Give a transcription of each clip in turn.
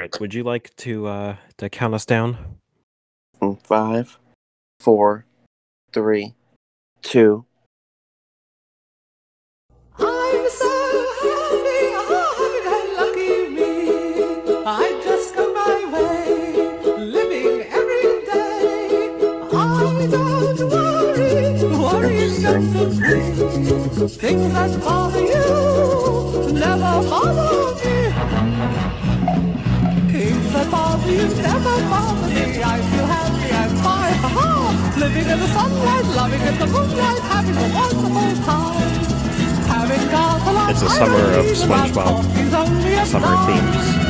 Right. Would you like to uh to count us down? Five, four, three, two. I'm so happy, happy and lucky me. I just go my way, living every day. I don't worry, worry's just a thing. Things that bother you never bother me. Bother you never bother me. I feel happy and fine, ha Living in the sunlight, loving in the moonlight, having a wonderful time. Having got a lot It's the summer of SpongeBob. a Summer themes.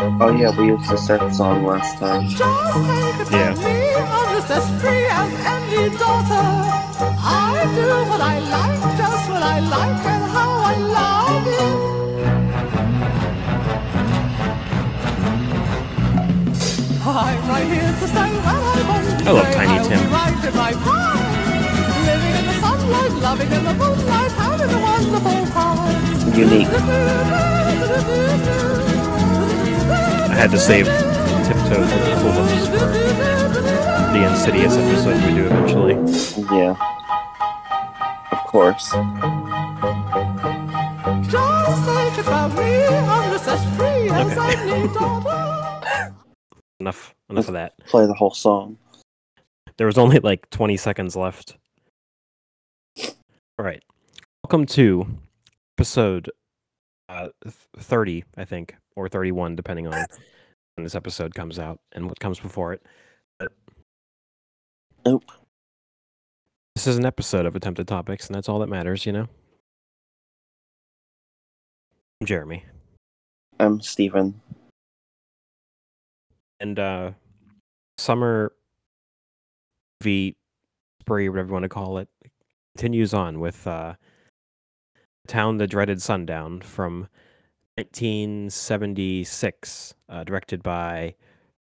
Oh yeah, we used the surf song last time. Just take it Yeah. I'm just as free as any daughter. I do what I like, just what I like, and how I like it. I'm right here to stay when I want to I love. Tiny I'll Tim. Right in my prime. Living in the sunlight, loving in the moonlight, having a wonderful time. Unique. I had to save Tiptoe from the Tulips for the Insidious episode we do eventually. Yeah. Of course. Just take it from me, I'm just as free as Okay. any daughter. Enough enough of that. Play the whole song. There was only like 20 seconds left. All right. Welcome to episode uh, 30, I think, or 31, depending on when this episode comes out and what comes before it. But Nope. this is an episode of Attempted Topics, and that's all that matters, you know? I'm Jeremy. I'm Stephen. And uh, summer V spree, whatever you want to call it, continues on with uh, Town the Dreaded Sundown from 1976, uh, directed by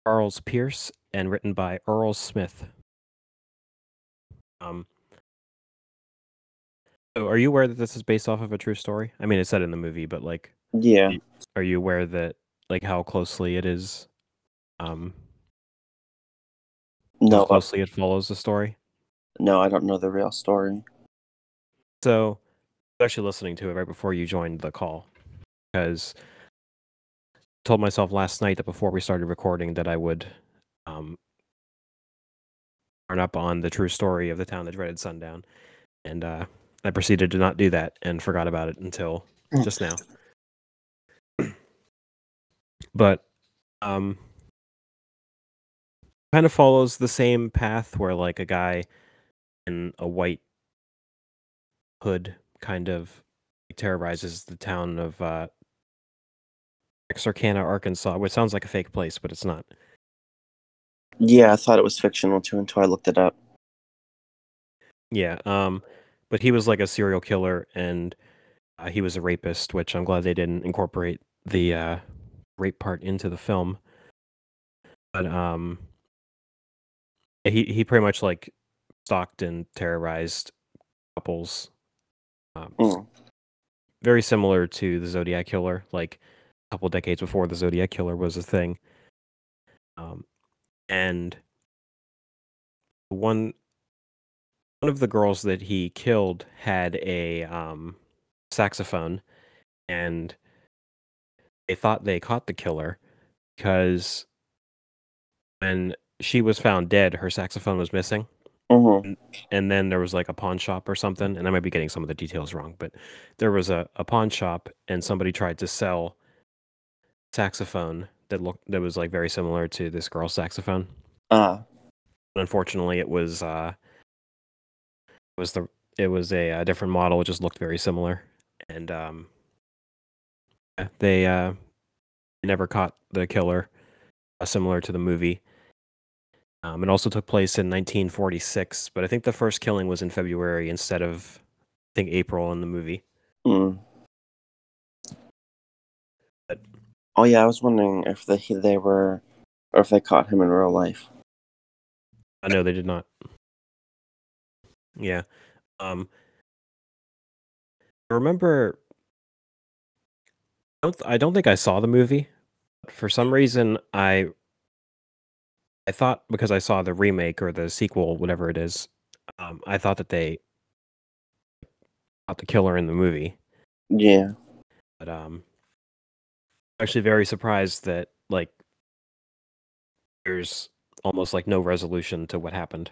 Charles Pierce and written by Earl Smith. Um, so are you aware that this is based off of a true story? I mean, it's said in the movie, but like, Yeah. are you aware that like how closely it is? Um, No, closely it follows the story. no, I don't know the real story. So, I was actually listening to it right before you joined the call because I told myself last night that before we started recording that I would um, turn up on the true story of the town that dreaded sundown, and uh, I proceeded to not do that and forgot about it until Mm. just now. but um, kind of follows the same path where like a guy in a white hood kind of terrorizes the town of uh Texarkana, Arkansas, which sounds like a fake place, but it's not. Yeah, I thought it was fictional too until I looked it up. Yeah, um but he was like a serial killer and uh, he was a rapist, which I'm glad they didn't incorporate the uh rape part into the film. But um he he pretty much like stalked and terrorized couples um, Mm. very similar to the Zodiac Killer, like couple decades before the Zodiac Killer was a thing. Um, and one one of the girls that he killed had a um, saxophone, and they thought they caught the killer because when she was found dead, her saxophone was missing hmm and then there was like a pawn shop or something and i might be getting some of the details wrong but there was a, a pawn shop and somebody tried to sell saxophone that looked that was like very similar to this girl's saxophone. Ah, unfortunately it was uh it was the it was a, uh different model. It just looked very similar. And um yeah, they uh never caught the killer uh, similar to the movie. Um, it also took place in 1946 but i think the first killing was in february instead of i think april in the movie. Mm. But- Oh yeah, I was wondering if they they were, or if they caught him in real life. Uh, no, they did not. Yeah. Um, I remember. I don't, I don't think I saw the movie. For some reason, I I thought because I saw the remake or the sequel, whatever it is, um, I thought that they got the killer in the movie. Yeah. But um, actually very surprised that like there's almost like no resolution to what happened.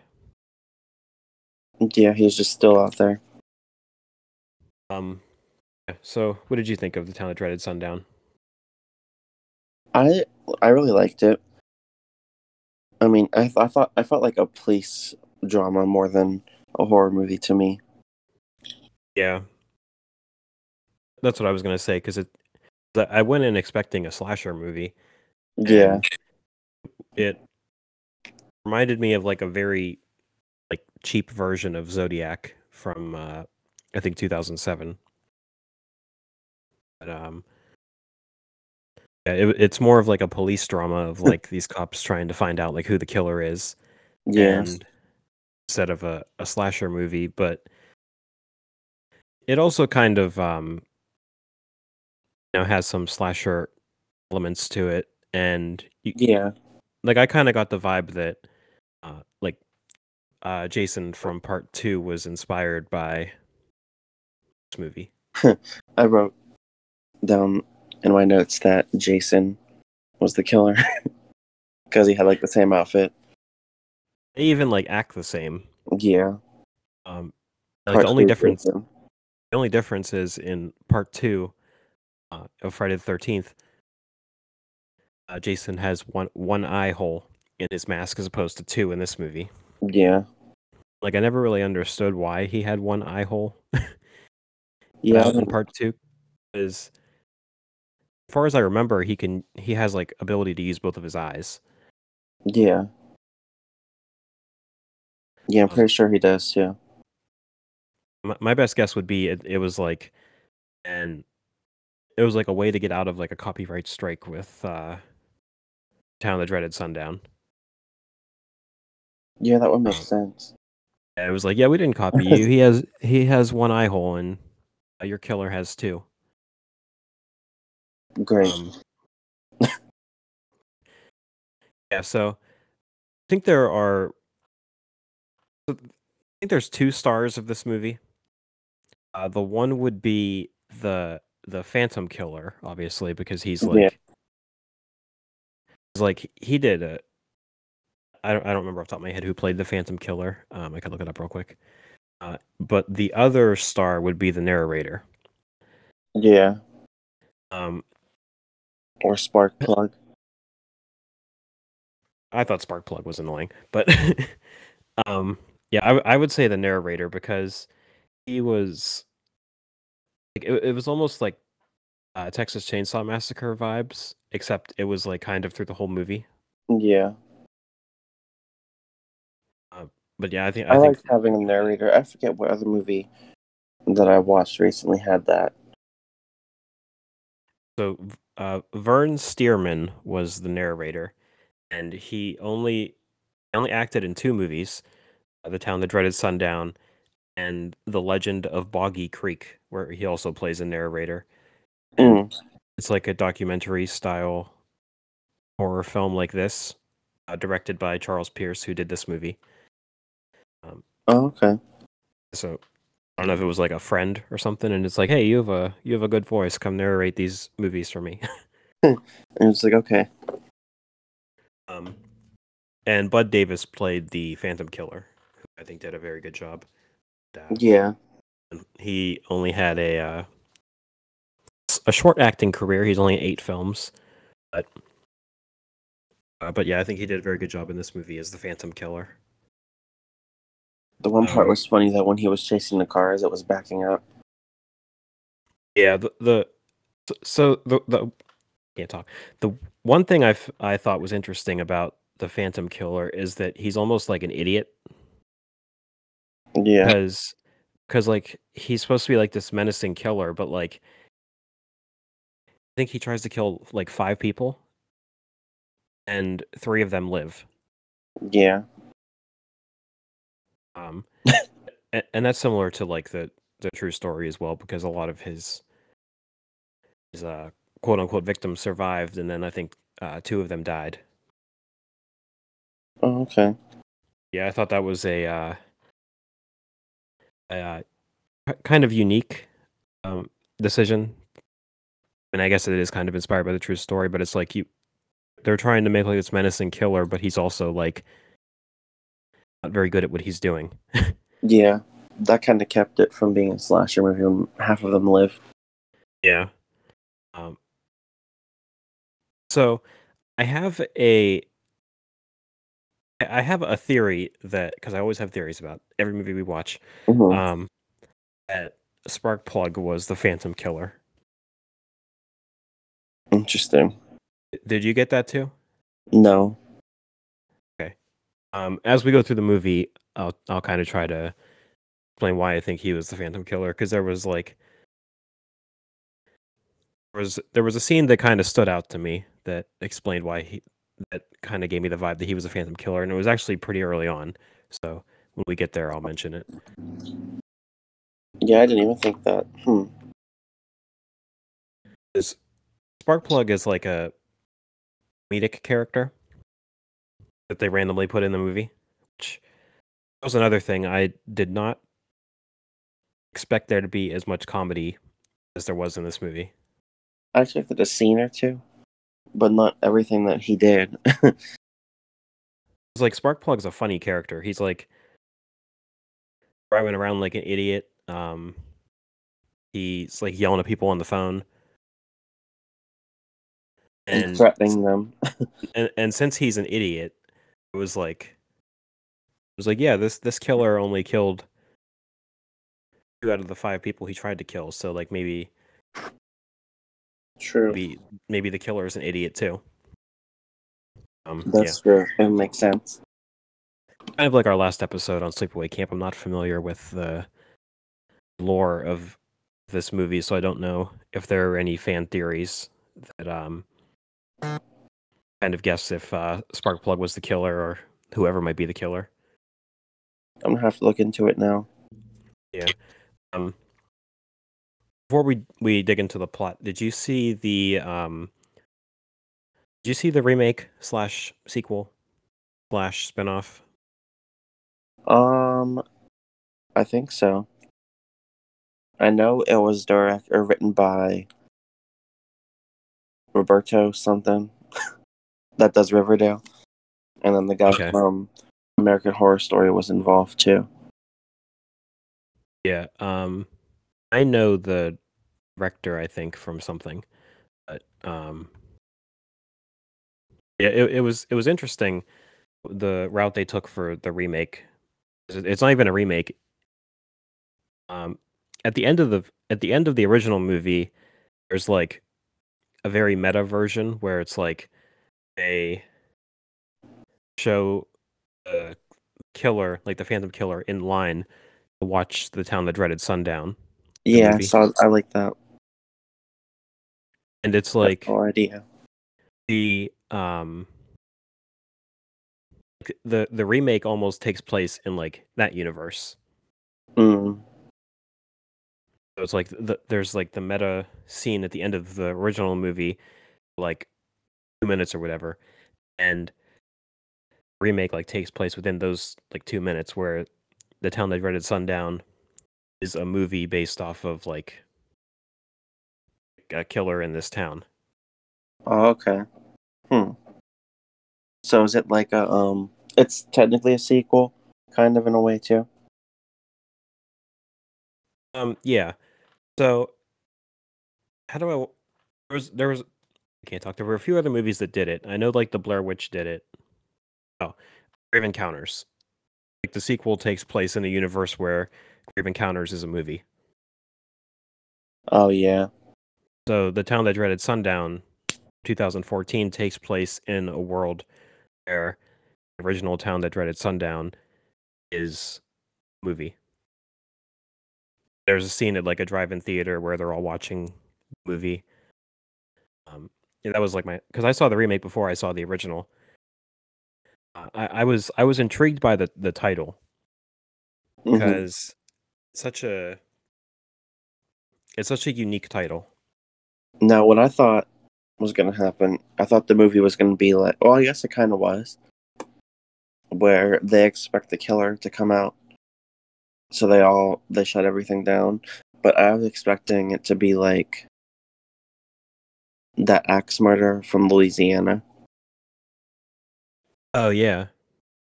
Yeah, he's just still out there. Um, yeah, so what did you think of the town of dreaded sundown? I I really liked it. I mean, I th- I thought I felt like a police drama more than a horror movie to me. Yeah, that's what I was gonna say because it. I went in expecting a slasher movie. Yeah. it reminded me of like a very like cheap version of Zodiac from uh, I think 2007. But um, yeah, it, it's more of like a police drama of like these cops trying to find out like who the killer is. Yeah. instead of a, a slasher movie but it also kind of um know has some slasher elements to it and you, Yeah. like i kind of got the vibe that uh like uh jason from part two was inspired by this movie I wrote down in my notes that Jason was the killer because he had like the same outfit. they even like act the same Yeah. um like Part the only difference the only difference is in part two uh, of Friday the Thirteenth. Uh, Jason has one one eye hole in his mask as opposed to two in this movie. Yeah. Like I never really understood why he had one eye hole Yeah. uh, in part two, because as far as I remember, he can he has like ability to use both of his eyes. Yeah. Yeah, I'm pretty sure he does too. My, my best guess would be it, it was like, and it was like a way to get out of like a copyright strike with uh, Town of the Dreaded Sundown. Yeah, that would make Oh. sense. Yeah, It was like, yeah, we didn't copy you. He has he has one eye hole, and uh, your killer has two. Great. Um, yeah, so I think there are. I think there's two stars of this movie. Uh, the one would be the the Phantom Killer, obviously, because he's Yeah. like, he's like he did a. I don't I don't remember off the top of my head who played the Phantom Killer. Um, I could look it up real quick. Uh, but the other star would be the narrator. yeah. Um, Or spark plug. I thought Sparkplug was annoying, but um, yeah, I, I would say the narrator because he was like it, it was almost like uh, Texas Chainsaw Massacre vibes, except it was like kind of through the whole movie. Yeah. But yeah, I think I, I, think having a narrator. I forget what other movie that I watched recently had that. so. Uh, Vern Stierman was the narrator, and he only he only acted in two movies: uh, The Town That Dreaded Sundown and The Legend of Boggy Creek, where he also plays a narrator. Mm. it's like a documentary style horror film like this, uh, directed by Charles Pierce, who did this movie. Oh, okay. So I don't know if it was like a friend or something, and it's like, hey, you have a you have a good voice. Come narrate these movies for me. And it's like, okay. um, and Bud Davis played the Phantom Killer, who I think did a very good job. Yeah. He only had a uh, a short acting career. He's only eight films, but uh, but yeah, I think he did a very good job in this movie as the Phantom Killer. The one part Um, was funny that when he was chasing the car as it was backing up. Yeah, the the so- so the the can't talk. The one thing I I thought was interesting about the Phantom Killer is that he's almost like an idiot Yeah. because because like he's supposed to be like this menacing killer, but like I think he tries to kill like five people, and three of them live. Yeah. Um, and, and that's similar to like the the true story as well because a lot of his his uh, quote unquote victims survived, and then I think uh, two of them died. Oh, okay. Yeah, I thought that was a, uh, a uh, kind of unique um, decision. And I guess it is kind of inspired by the true story, but it's like you they're trying to make like this menacing killer, but he's also like not very good at what he's doing. Yeah, that kind of kept it from being a slasher movie half of them live. Yeah. Um, so I have a I I have a theory that because I always have theories about every movie we watch. Mhm. Um, that Sparkplug was the Phantom Killer. Interesting. Did you get that too? No. Okay. Um, as we go through the movie, I'll I'll kind of try to explain why I think he was the Phantom Killer because there was like there was there was a scene that kind of stood out to me that explained why he that kind of gave me the vibe that he was a Phantom Killer, and it was actually pretty early on. So when we get there, I'll mention it. Yeah, I didn't even think that. Hmm. Is Sparkplug is like a comedic character that they randomly put in the movie, which was another thing I did not expect there to be as much comedy as there was in this movie. I expected a scene or two, but not everything that he did. It's like Sparkplug's a funny character. He's like driving around like an idiot. Um, he's like yelling at people on the phone, and and threatening them. and and since he's an idiot, it was like it was like yeah, this this killer only killed two out of the five people he tried to kill. So like maybe True. maybe maybe the killer is an idiot too. Um, That's true. It makes sense. kind of like our last episode on Sleepaway Camp. I'm not familiar with the lore of this movie, so I don't know if there are any fan theories that um kind of guess if uh, Sparkplug was the killer or whoever might be the killer. I'm gonna have to look into it now. Yeah. Um, before we we dig into the plot, did you see the um? Did you see the remake slash sequel slash spinoff? Um, I think so. I know it was direct or written by Roberto something that does Riverdale, and then the guy Okay. from American Horror Story was involved too. Yeah. Um, I know the rector, I think from something, but um, yeah, it, it was it was interesting the route they took for the remake. It's not even a remake. Um, at the end of the at the end of the original movie, there's like a very meta version where it's like they show the killer, like the Phantom Killer, in line to watch the town that dreaded sundown, Yeah, I movie. saw. I like that. and it's like no idea. the um the the remake almost takes place in like that universe. Mm. So it's like the, there's like the meta scene at the end of the original movie, like two minutes or whatever, and remake like takes place within those like two minutes, where the town that dreaded sundown is a movie based off of like a killer in this town. Oh, okay. Hmm. So is it like a um? It's technically a sequel, kind of in a way too. Um, yeah. So, how do I? There was there was I can't talk. There were a few other movies that did it. I know, like the Blair Witch did it. Oh, Grave Encounters. Like the sequel takes place in a universe where Grave Encounters is a movie. Oh yeah. So the town that dreaded sundown, 2014, takes place in a world where the original town that dreaded sundown is a movie. There's a scene at like a drive-in theater where they're all watching the movie. Um, yeah, that was like my because I saw the remake before I saw the original. Uh, I, I was I was intrigued by the the title because such a it's such a unique title. Now, what I thought was going to happen, I thought the movie was going to be like, well, I guess it kind of was, where they expect the killer to come out, so they all they shut everything down. But I was expecting it to be like that axe murder from Louisiana. Oh yeah,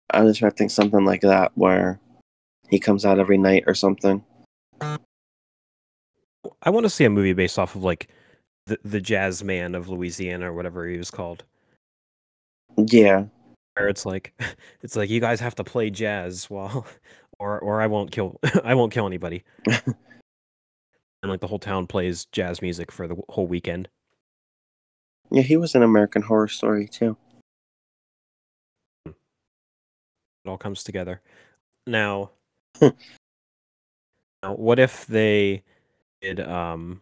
I was expecting something like that, where he comes out every night or something. I want to see a movie based off of like the the jazz man of Louisiana or whatever he was called. Yeah, Where it's like, it's like you guys have to play jazz while, or or I won't kill I won't kill anybody. and like the whole town plays jazz music for the whole weekend. yeah, he was an American Horror Story too. It all comes together. Now, Hmm. now what if they did um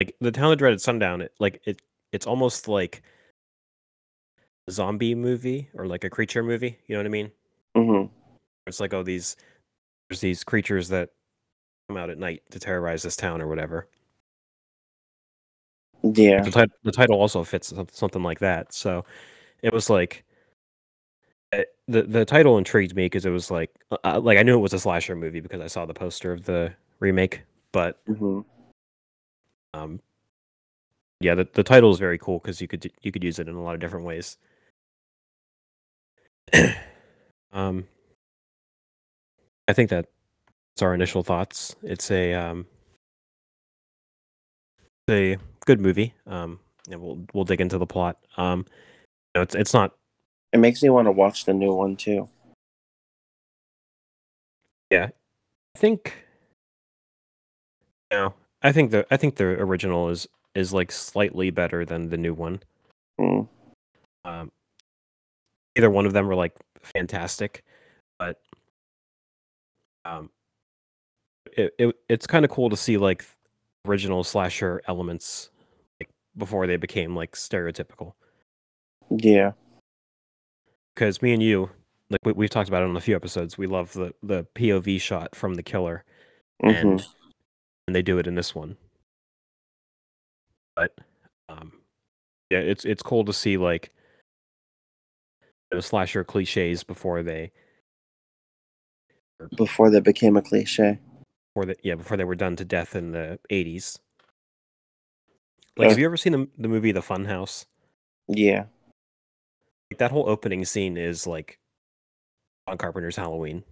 like the town that dreaded sundown? It like it it's almost like a zombie movie or like a creature movie. You know what I mean? hmm It's like oh these there's these creatures that come out at night to terrorize this town or whatever. Yeah, The, tit- the title also fits something like that. So it was like the the title intrigued me because it was like uh, uh, like I knew it was a slasher movie because I saw the poster of the remake, but hmm um yeah the, the title is very cool because you could you could use it in a lot of different ways. um, I think that's our initial thoughts. It's a um, it's a good movie. Um, and we'll we'll dig into the plot. Um, you know, it's it's not it makes me want to watch the new one too. Yeah, I think no, I think the I think the original is is like slightly better than the new one. Mm. Um, either one of them were like fantastic, but um, it, it it's kind of cool to see like original slasher elements like before they became like stereotypical. Yeah, Because me and you, like we, we've talked about it on a few episodes, we love the the POV shot from the killer, hmm and and they do it in this one. But um, yeah, it's it's cool to see like the slasher cliches before they before they became a cliche. before the yeah before they were done to death in the eighties. Like, Uh. have you ever seen the the movie The Funhouse? Yeah, Like that whole opening scene is like on Carpenter's Halloween.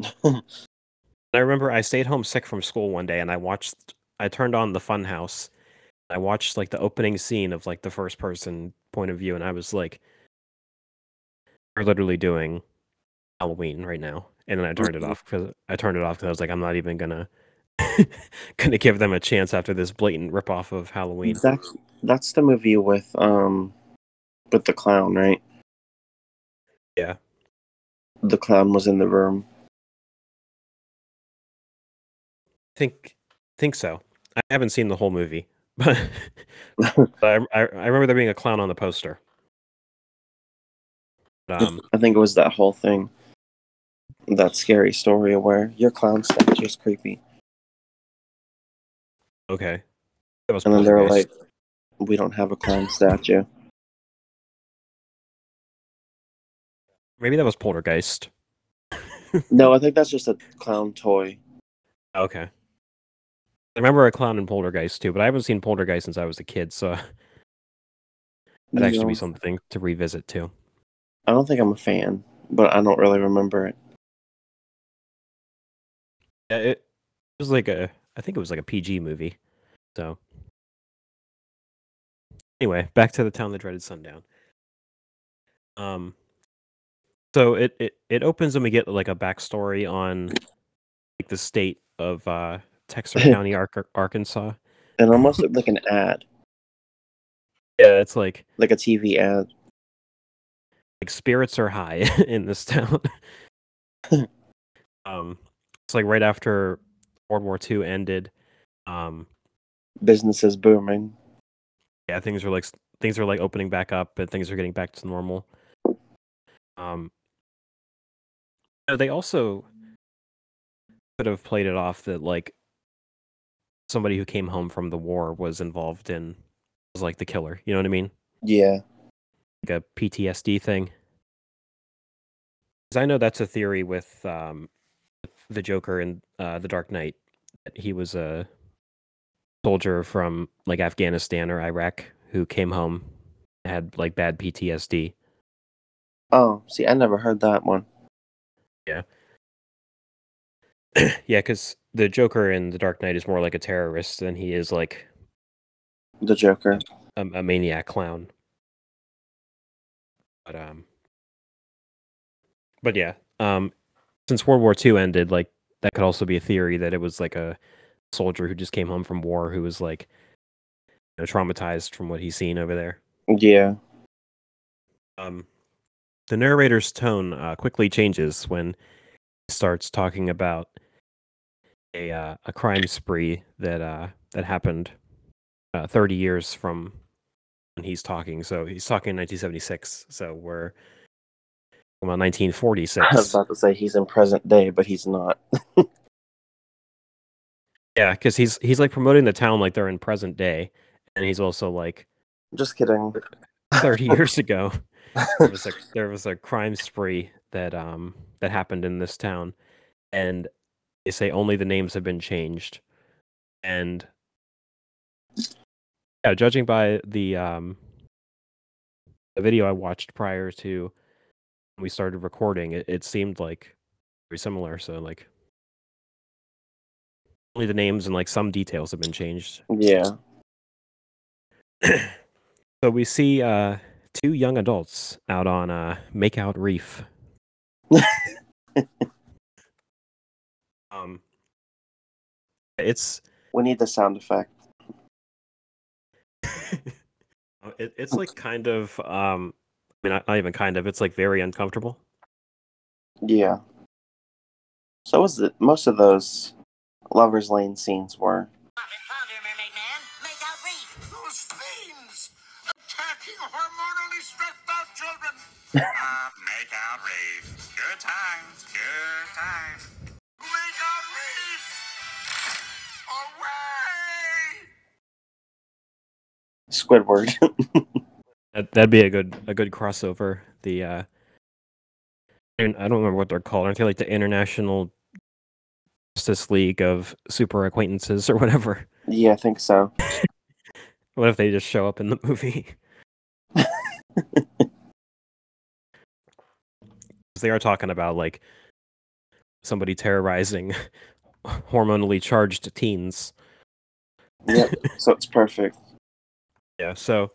I remember I stayed home sick from school one day and I watched I turned on the Funhouse. I watched like the opening scene of like the first person point of view and I was like we're literally doing Halloween right now. And then I turned it off because I turned it off because I was like I'm not even gonna gonna give them a chance after this blatant ripoff of Halloween. that's that's the movie with um with the clown, right? Yeah. The clown was in the room. think think so. I haven't seen the whole movie, but I, I remember there being a clown on the poster. Um, I think it was that whole thing. That scary story where your clown statue is creepy. okay. That was And then they were Poltergeist. like, we don't have a clown statue. Maybe that was Poltergeist. No, I think that's just a clown toy. Okay. I remember a clown in Poltergeist too, but I haven't seen Poltergeist since I was a kid, so that'd actually be something to revisit too. I don't think I'm a fan, but I don't really remember it. Yeah, it, it was like a I think it was like a PG movie. So anyway, back to the town that dreaded sundown. Um so it it, it opens and we get like a backstory on like the state of uh Texas County, Ar- Arkansas. It almost looked like an ad, Yeah, it's like like a TV ad. like spirits are high in this town. um it's like right after World War II ended. Um Business is booming. yeah things are like things are like opening back up and things are getting back to normal um know, they also could have played it off that like somebody who came home from the war was involved in was like the killer. You know what I mean? Yeah. Like a PTSD thing. Because I know that's a theory with um, the Joker in uh, the Dark Knight. That he was a soldier from like Afghanistan or Iraq who came home had like bad PTSD. Oh, see, I never heard that one. Yeah, yeah, because the Joker in the Dark Knight is more like a terrorist than he is like The Joker. a, a maniac clown. But um, but yeah, um, since World War II ended, like that could also be a theory that it was like a soldier who just came home from war who was like you know, traumatized from what he's seen over there. Yeah. Um, the narrator's tone uh, quickly changes when he starts talking about a uh, a crime spree that uh, that happened uh, 30 years from when he's talking. So he's talking in 1976. So we're about I was about to say he's in present day, but he's not. yeah, because he's he's like promoting the town like they're in present day, and he's also like Just kidding. 30 years ago there was a there was a crime spree that um that happened in this town and they say only the names have been changed. And yeah judging by the um the video i watched prior to when we started recording it, it seemed like very similar. So like only the names and like some details have been changed. Yeah. so we see uh two young adults out on uh makeout reef um it's We need the sound effect. it, it's like kind of um i mean not, not even kind of it's like very uncomfortable Yeah. So was it most of those lovers lane scenes were. Uh, make out reef. Good times. Good times. Make out reef. Away! Squidward. that, that'd be a good a good crossover the uh and i don't remember what they're called aren't they like the international justice league of super acquaintances or whatever yeah, I think so. what if they just show up in the movie 'Cause they are talking about like somebody terrorizing hormonally charged teens. Yep. so it's perfect. Yeah, so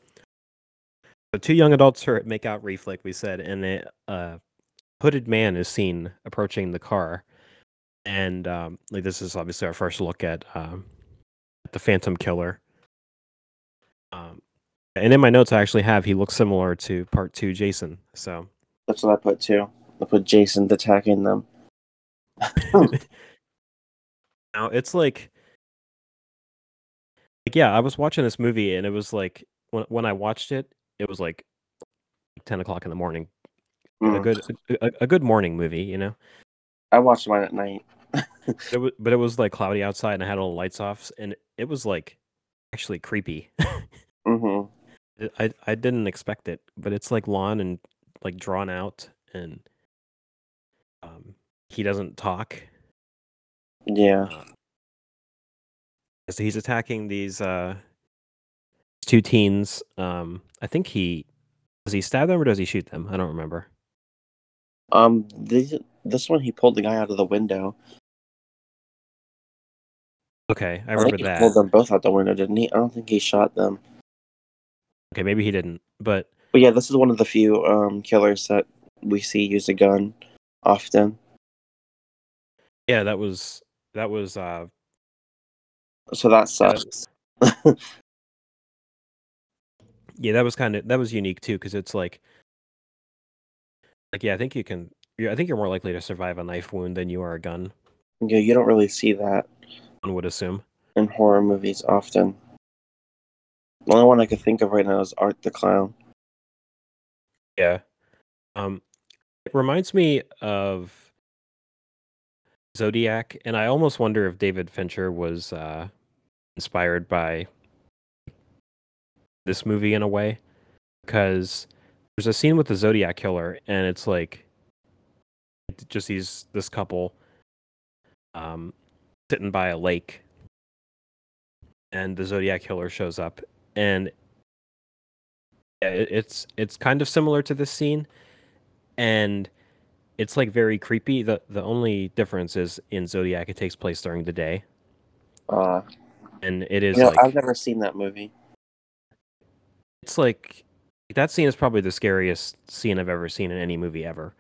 so two young adults are at Makeout Reef, like we said, and a uh, hooded man is seen approaching the car, and um, like this is obviously our first look at um, the Phantom Killer. Um, and in my notes, I actually have he looks similar to Part Two Jason. So That's what I put too. Put Jason attacking them. now it's like like yeah i was watching this movie and it was like when, when i watched it it was like 10 o'clock in the morning a Mm. good a, a good morning movie you know I watched mine at night. it was, but it was like cloudy outside and i had all the lights off and it was like actually creepy mm-hmm. I i didn't expect it but it's like lawn and like drawn out and he doesn't talk Yeah. Uh, so he's attacking these uh two teens. Um, I think he does he stab them or does he shoot them? I don't remember. Um, this, this one he pulled the guy out of the window. Okay, I I, remember think he that. pulled them both out the window, didn't he? I don't think he shot them. Okay, maybe he didn't, but But yeah, this is one of the few um killers that we see use a gun often. Yeah, that was that was uh So that Yeah, that- sucks. yeah that was kind of that was unique too because it's like like yeah I think you can I think you're more likely to survive a knife wound than you are a gun. yeah, you don't really see that One would assume. in horror movies often. The only one I could think of right now is Art the Clown. Yeah. Um, it reminds me of Zodiac, and I almost wonder if David Fincher was uh, inspired by this movie in a way, because there's a scene with the Zodiac killer, and it's like it's just these this couple um, sitting by a lake, and the Zodiac killer shows up, and it's it's kind of similar to this scene, and it's like very creepy. the The only difference is in Zodiac, it takes place during the day, Uh, and it is you know, like I've never seen that movie. it's like that scene is probably the scariest scene I've ever seen in any movie ever.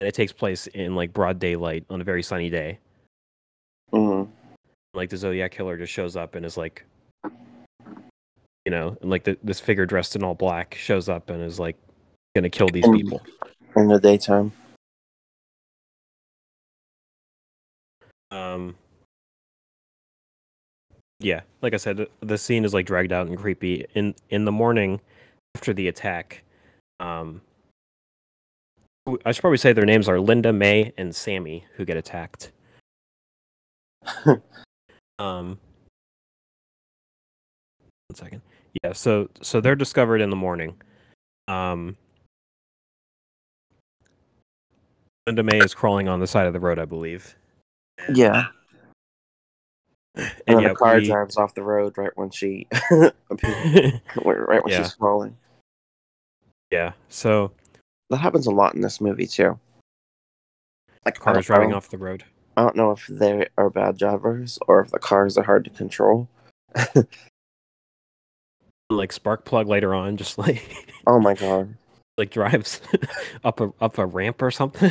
And it takes place in like broad daylight on a very sunny day. hmm Like the Zodiac killer just shows up and is like, you know, and like the, this figure dressed in all black shows up and is like gonna kill these people. In the daytime. Um, yeah, like I said, the- scene is like dragged out and creepy. In in the morning after the attack, um, I should probably say their names are Linda, Mae, and Sammy who get attacked. um, one second. Yeah, so so they're discovered in the morning. Um, Linda Mae is crawling on the side of the road, I believe. And- Yeah. Uh, and, and yeah, the car we- drives off the road right when she right when Yeah. she's falling. yeah, so That happens a lot in this movie too. Like cars driving know- off the road. I don't know if they are bad drivers or if the cars are hard to control. Like spark plug later on, just like Oh my god! like drives up a up a ramp or something.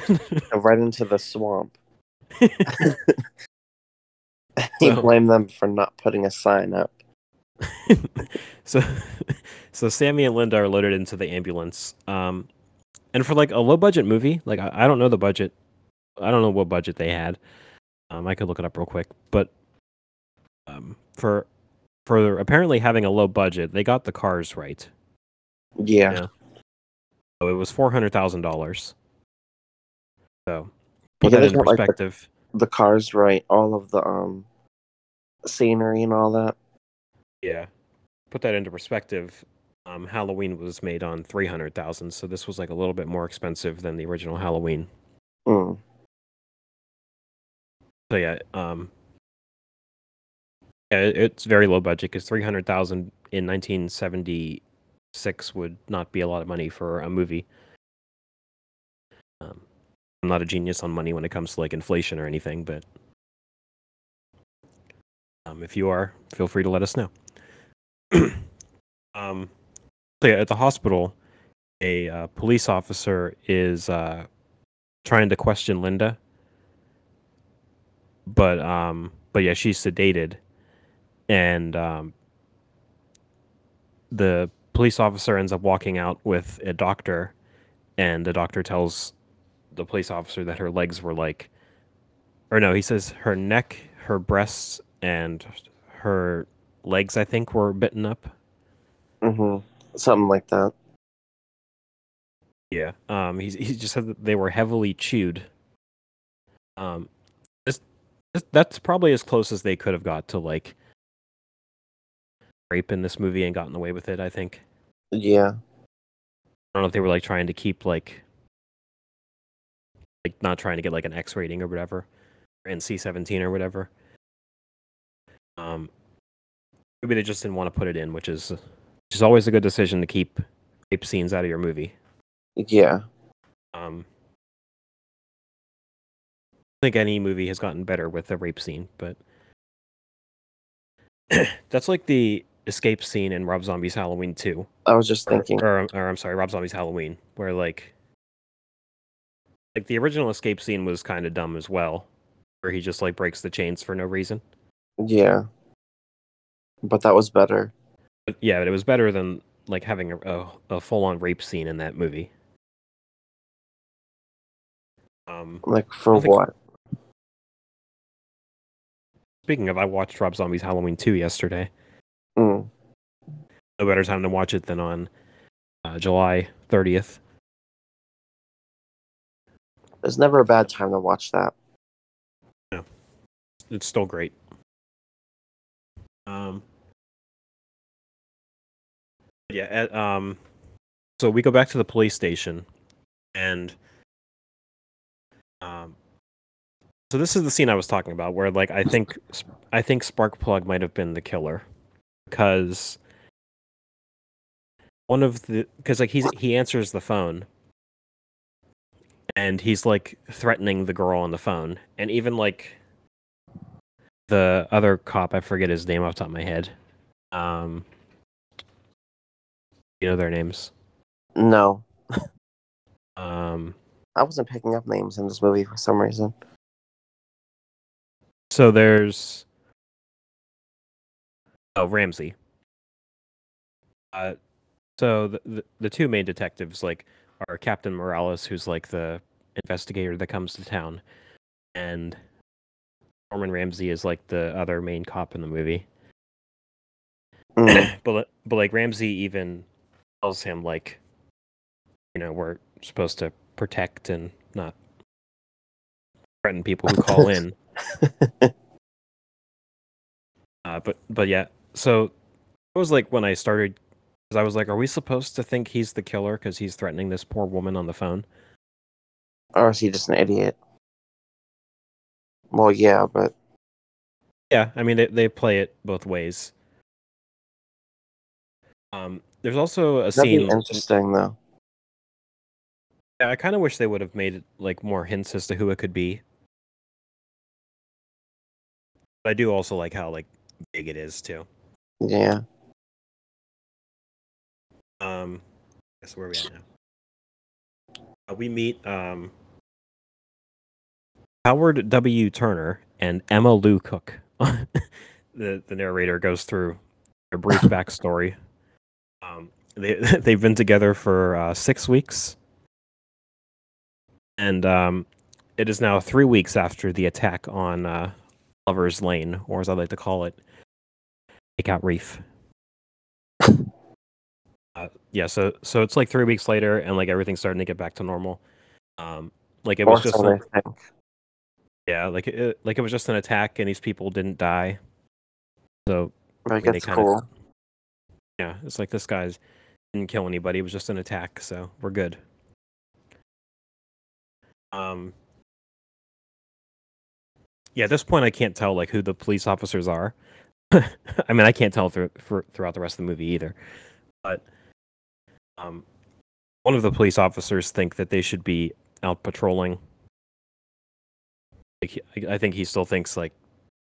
Right into the swamp. He So- blamed them for not putting a sign up. so so Sammy and Linda are loaded into the ambulance. Um and for like a low budget movie, like I, I don't know the budget. I don't know what budget they had. Um I could look it up real quick, but um for for apparently having a low budget, they got the cars right. Yeah, Yeah. So it was four hundred thousand dollars. So Yeah, put that they in got, like, the- perspective. the cars right, all of the um scenery and all that. Yeah. Put that into perspective. Um, Halloween was made on three hundred thousand, so this was like a little bit more expensive than the original Halloween. Mm. So yeah, um, yeah, it's very low budget because three hundred thousand in nineteen seventy six would not be a lot of money for a movie. Um, I'm not a genius on money when it comes to like inflation or anything, but um, if you are, feel free to let us know. um, so yeah, at the hospital, a uh, police officer is uh, trying to question Linda, but um, but yeah, she's sedated, and um, the police officer ends up walking out with a doctor, and the doctor tells the police officer that her legs were like, or no, he says her neck, her breasts, and her legs, I think, were bitten up. Mm-hmm. Something like that. Yeah. Um. He he just said that they were heavily chewed. Um. This, this that's probably as close as they could have got to like rape in this movie and gotten away with it. I think. Yeah. I don't know if they were like trying to keep like like not trying to get like an X rating or whatever, or NC seventeen or whatever. Um, maybe they just didn't want to put it in, which is which is always a good decision to keep rape scenes out of your movie. Yeah. Um, I think any movie has gotten better with a rape scene, but that's like the escape scene in Rob Zombie's Halloween 2. I was just Or, thinking. or, or I'm sorry, Rob Zombie's Halloween, where like like the original escape scene was kind of dumb as well, where he just like breaks the chains for no reason. Yeah. But that was better. But yeah, but it was better than like having a a, a full on rape scene in that movie. Um, Like for what? speaking of, I watched Rob Zombie's Halloween 2 yesterday. Mm. No better time to watch it than on uh, July 30th. There's never a bad time to watch that. Yeah, it's still great. Um, yeah. At, um, so we go back to the police station, and um, so this is the scene I was talking about, where like I think I think Sparkplug might have been the killer, because one of the because like he's he answers the phone and he's like threatening the girl on the phone and even like the other cop i forget his name off the top of my head um you know their names? No, um I wasn't picking up names in this movie for some reason. so there's oh ramsey. Uh so the, the the two main detectives like are captain morales who's like the investigator that comes to town and norman ramsey is like the other main cop in the movie. Mm, but but like Ramsey even tells him like, you know, we're supposed to protect and not threaten people who call in. Uh, but but yeah, so it was like when I started, because I was like, are we supposed to think he's the killer because he's threatening this poor woman on the phone? or is he just an idiot? Well, yeah, but Yeah, I mean they they play it both ways. Um, there's also a that'd scene. interesting though. Yeah, I kind of wish they would have made it like more hints as to who it could be. But I do also like how like big it is too. Yeah. Um, guess where are we at now? Uh, we meet um Howard W. Turner and Emma Lou Cook. the the narrator goes through a brief backstory. Um, they they've been together for uh, six weeks, and um, it is now three weeks after the attack on uh, Lovers Lane, or as I like to call it, Takeout Reef. Uh, yeah, so so it's like three weeks later, and like everything's starting to get back to normal. Um, like it was just an- yeah, like it, like it was just an attack, and these people didn't die. So Like it's kind of- cool. yeah, it's like this guy's didn't kill anybody; it was just an attack, so we're good. Um, yeah, at this point, I can't tell like who the police officers are. I mean, I can't tell through, for, throughout the rest of the movie either. But um, one of the police officers think that they should be out patrolling. Like, I think he still thinks like,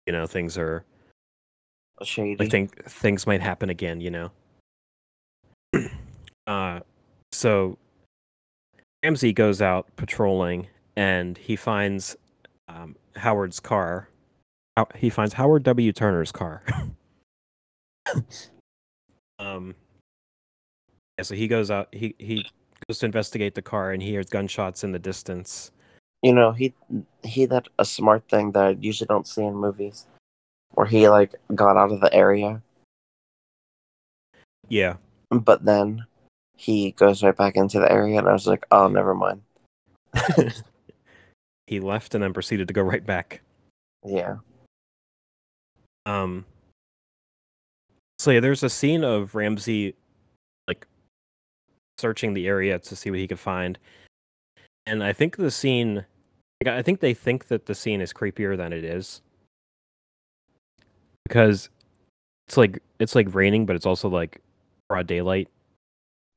you know, things are Shady. I think things might happen again, you know. uh, so Ramsey goes out patrolling and he finds um, Howard's car. How- He finds Howard W. Turner's car. um, yeah, so he goes out. He he goes to investigate the car and he hears gunshots in the distance. You know, he he did a smart thing that I usually don't see in movies, where he like got out of the area, Yeah, but then he goes right back into the area, and I was like, oh, never mind. he left and then proceeded to go right back. Yeah. Um. So yeah, there's a scene of Ramsey, searching the area to see what he could find, and I think the scene, I think they think that the scene is creepier than it is, because it's like it's like raining, but it's also like broad daylight,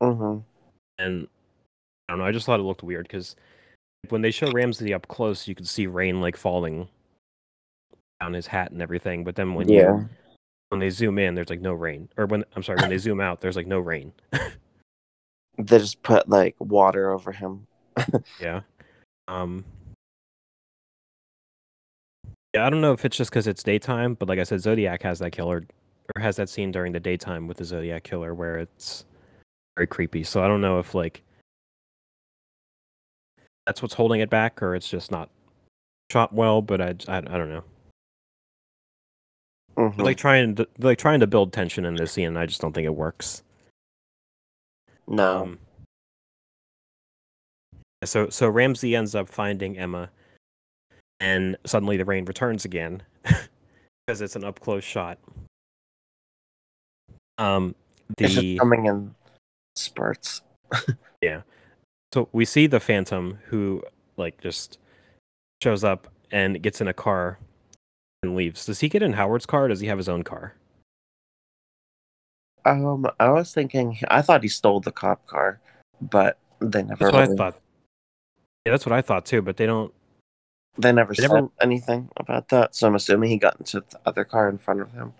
hmm and I don't know. I just thought it looked weird because when they show Ramsey up close, you could see rain like falling down his hat and everything, but then when you when they zoom in, there's like no rain. Or when I'm sorry, when they zoom out, there's like no rain. They just put like water over him. yeah. Um. Yeah, I don't know if it's just because it's daytime, but like I said, Zodiac has that killer or has that scene during the daytime with the Zodiac killer where it's very creepy. So I don't know if like that's what's holding it back or it's just not shot well. But I I, I don't know. Mhm. Like trying to like trying to build tension in this scene, I just don't think it works. No. Um, so so Ramsey ends up finding Emma, and suddenly the rain returns again. because it's an up close shot. Um, It's just the coming in spurts. Yeah. So we see the Phantom who like just shows up and gets in a car and leaves. Does he get in Howard's car? Or does he have his own car? Um, I was thinking, I thought he stole the cop car, but they never. That's what I thought. Yeah, that's what I thought too. But they don't. They never They said never- anything about that, so I'm assuming he got into the other car in front of him.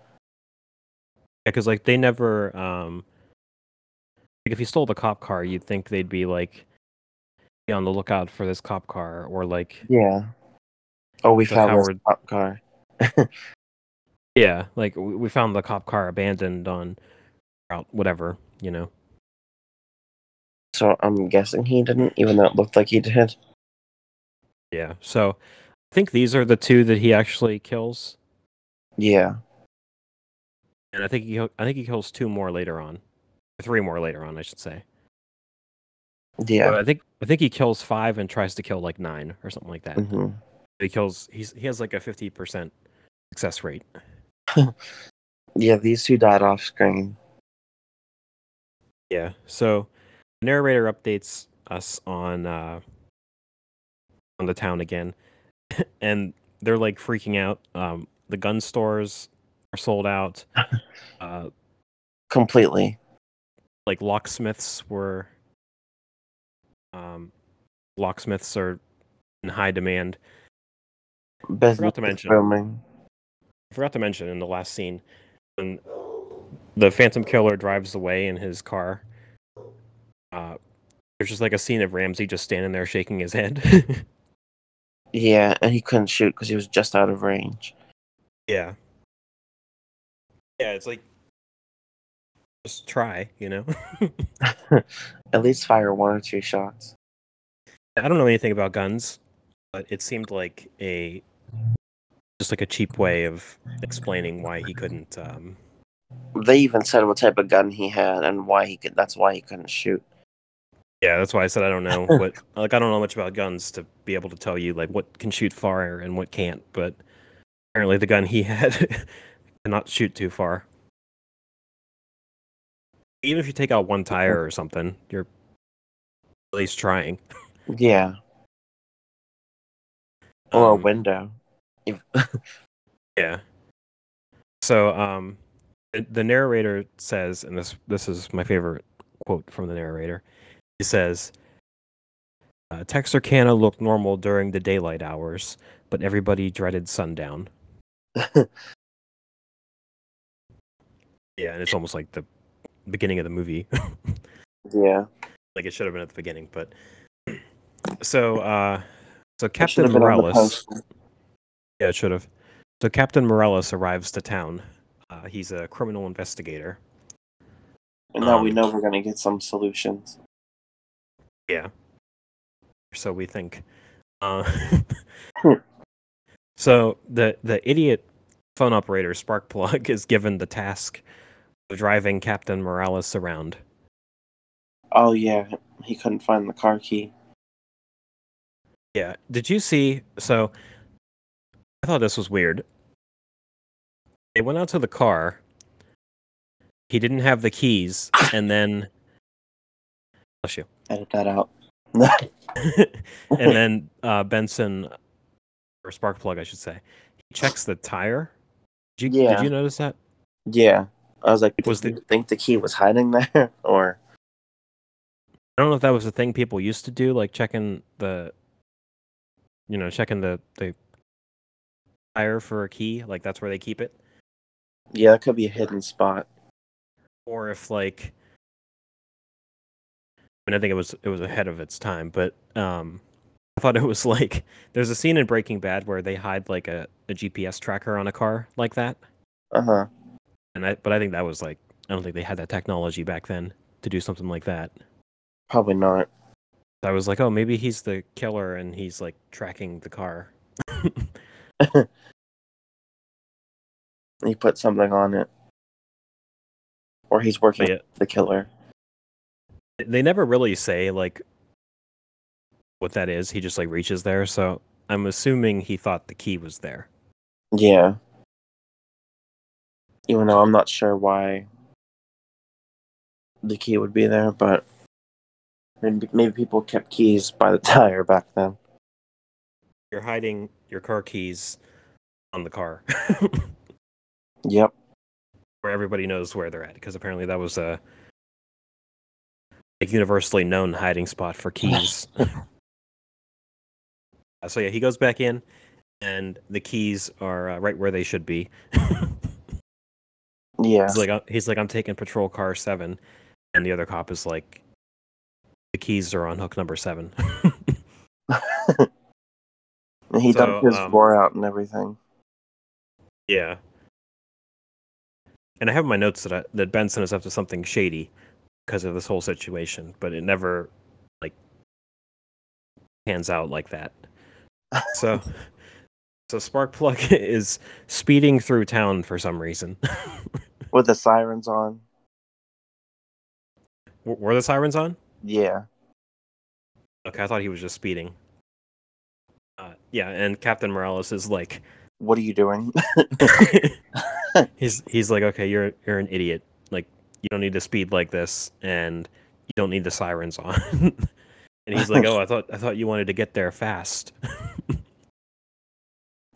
Yeah, because like they never. Um, like if he stole the cop car, you'd think they'd be like, be on the lookout for this cop car, or like, Yeah. Oh, we found Howard- this cop car. yeah, like we found the cop car abandoned on, route whatever, you know. So I'm guessing he didn't, even though it looked like he did. Yeah. So I think these are the two that he actually kills, Yeah. and I think he I think he kills two more later on, three more later on, I should say. Yeah. But I think I think he kills five and tries to kill like nine or something like that. hmm He kills he's he has like a fifty percent success rate. Yeah, these two died off screen. Yeah. So the narrator updates us on uh on the town again. and they're like freaking out. Um the gun stores are sold out. Uh Completely. like locksmiths were um locksmiths are in high demand. Business to mention. booming. I forgot to mention in the last scene when the Phantom Killer drives away in his car. Uh, there's just like a scene of Ramsey just standing there shaking his head. Yeah, and he couldn't shoot because he was just out of range. yeah. Yeah, it's like just try, you know. At least fire one or two shots. I don't know anything about guns, but it seemed like a just like a cheap way of explaining why he couldn't um They even said what type of gun he had and why he could. That's why he couldn't shoot. Yeah, that's why I said I don't know what like I don't know much about guns to be able to tell you like what can shoot far and what can't, but apparently the gun he had cannot shoot too far. Even if you take out one tire or something, you're at least trying. Yeah, or a Um, window. If- Yeah. So um the- narrator says and this this is my favorite quote from the narrator. He says uh, Texarkana looked normal during the daylight hours, but everybody dreaded sundown. Yeah, and it's almost like the beginning of the movie. yeah, like it should have been at the beginning, but so uh so Captain have been on the Morales. Yeah, it should have. So Captain Morales arrives to town. Uh, he's a criminal investigator. And now we um, know we're gonna get some solutions. Yeah. So we think. Uh, Hmm. so the the idiot phone operator Sparkplug is given the task of driving Captain Morales around. Oh yeah, he couldn't find the car key. Yeah. Did you see? So I thought this was weird. They went out to the car. He didn't have the keys, and then. Bless you. Edit that out. and then uh, Benson, or spark plug, I should say, he checks the tire. Did you, Yeah. did you notice that? yeah, I was like, Was did the- you think the key was hiding there, or I don't know if that was the thing people used to do, like checking the, you know, checking the the tire for a key, like that's where they keep it, yeah, that could be a hidden spot. or if like, I mean, I think it was it was ahead of its time, but um, I thought it was like there's a scene in Breaking Bad where they hide like a, a GPS tracker on a car like that, Uh huh. and I but I think that was like I don't think they had that technology back then to do something like that. Probably not. I was like, oh, maybe he's the killer and he's like tracking the car. He put something on it, or he's working yeah, uh, the killer. they never really say like what that is. He just like reaches there, so I'm assuming he thought the key was there. Yeah, Even though I'm not sure why the key would be there, but maybe, maybe people kept keys by the tire back then. You're hiding your car keys on the car, Yep. where everybody knows where they're at, because apparently that was a universally known hiding spot for keys. Uh, so yeah, he goes back in, and the keys are uh, right where they should be. Yeah. He's like, he's like, I'm taking patrol car seven, and the other cop is like, the keys are on hook number seven. And he So, dumped his um, out and everything. yeah. And I have my notes that I, that Benson is up to something shady because of this whole situation, but it never like pans out like that. So, so Sparkplug is speeding through town for some reason. With the sirens on. W- Were the sirens on? Yeah. Okay, I thought he was just speeding. Uh, yeah, and Captain Morales is like, What are you doing? he's he's like, okay, you're you're an idiot. Like, you don't need to speed like this, and you don't need the sirens on. and he's like, oh, I thought I thought you wanted to get there fast.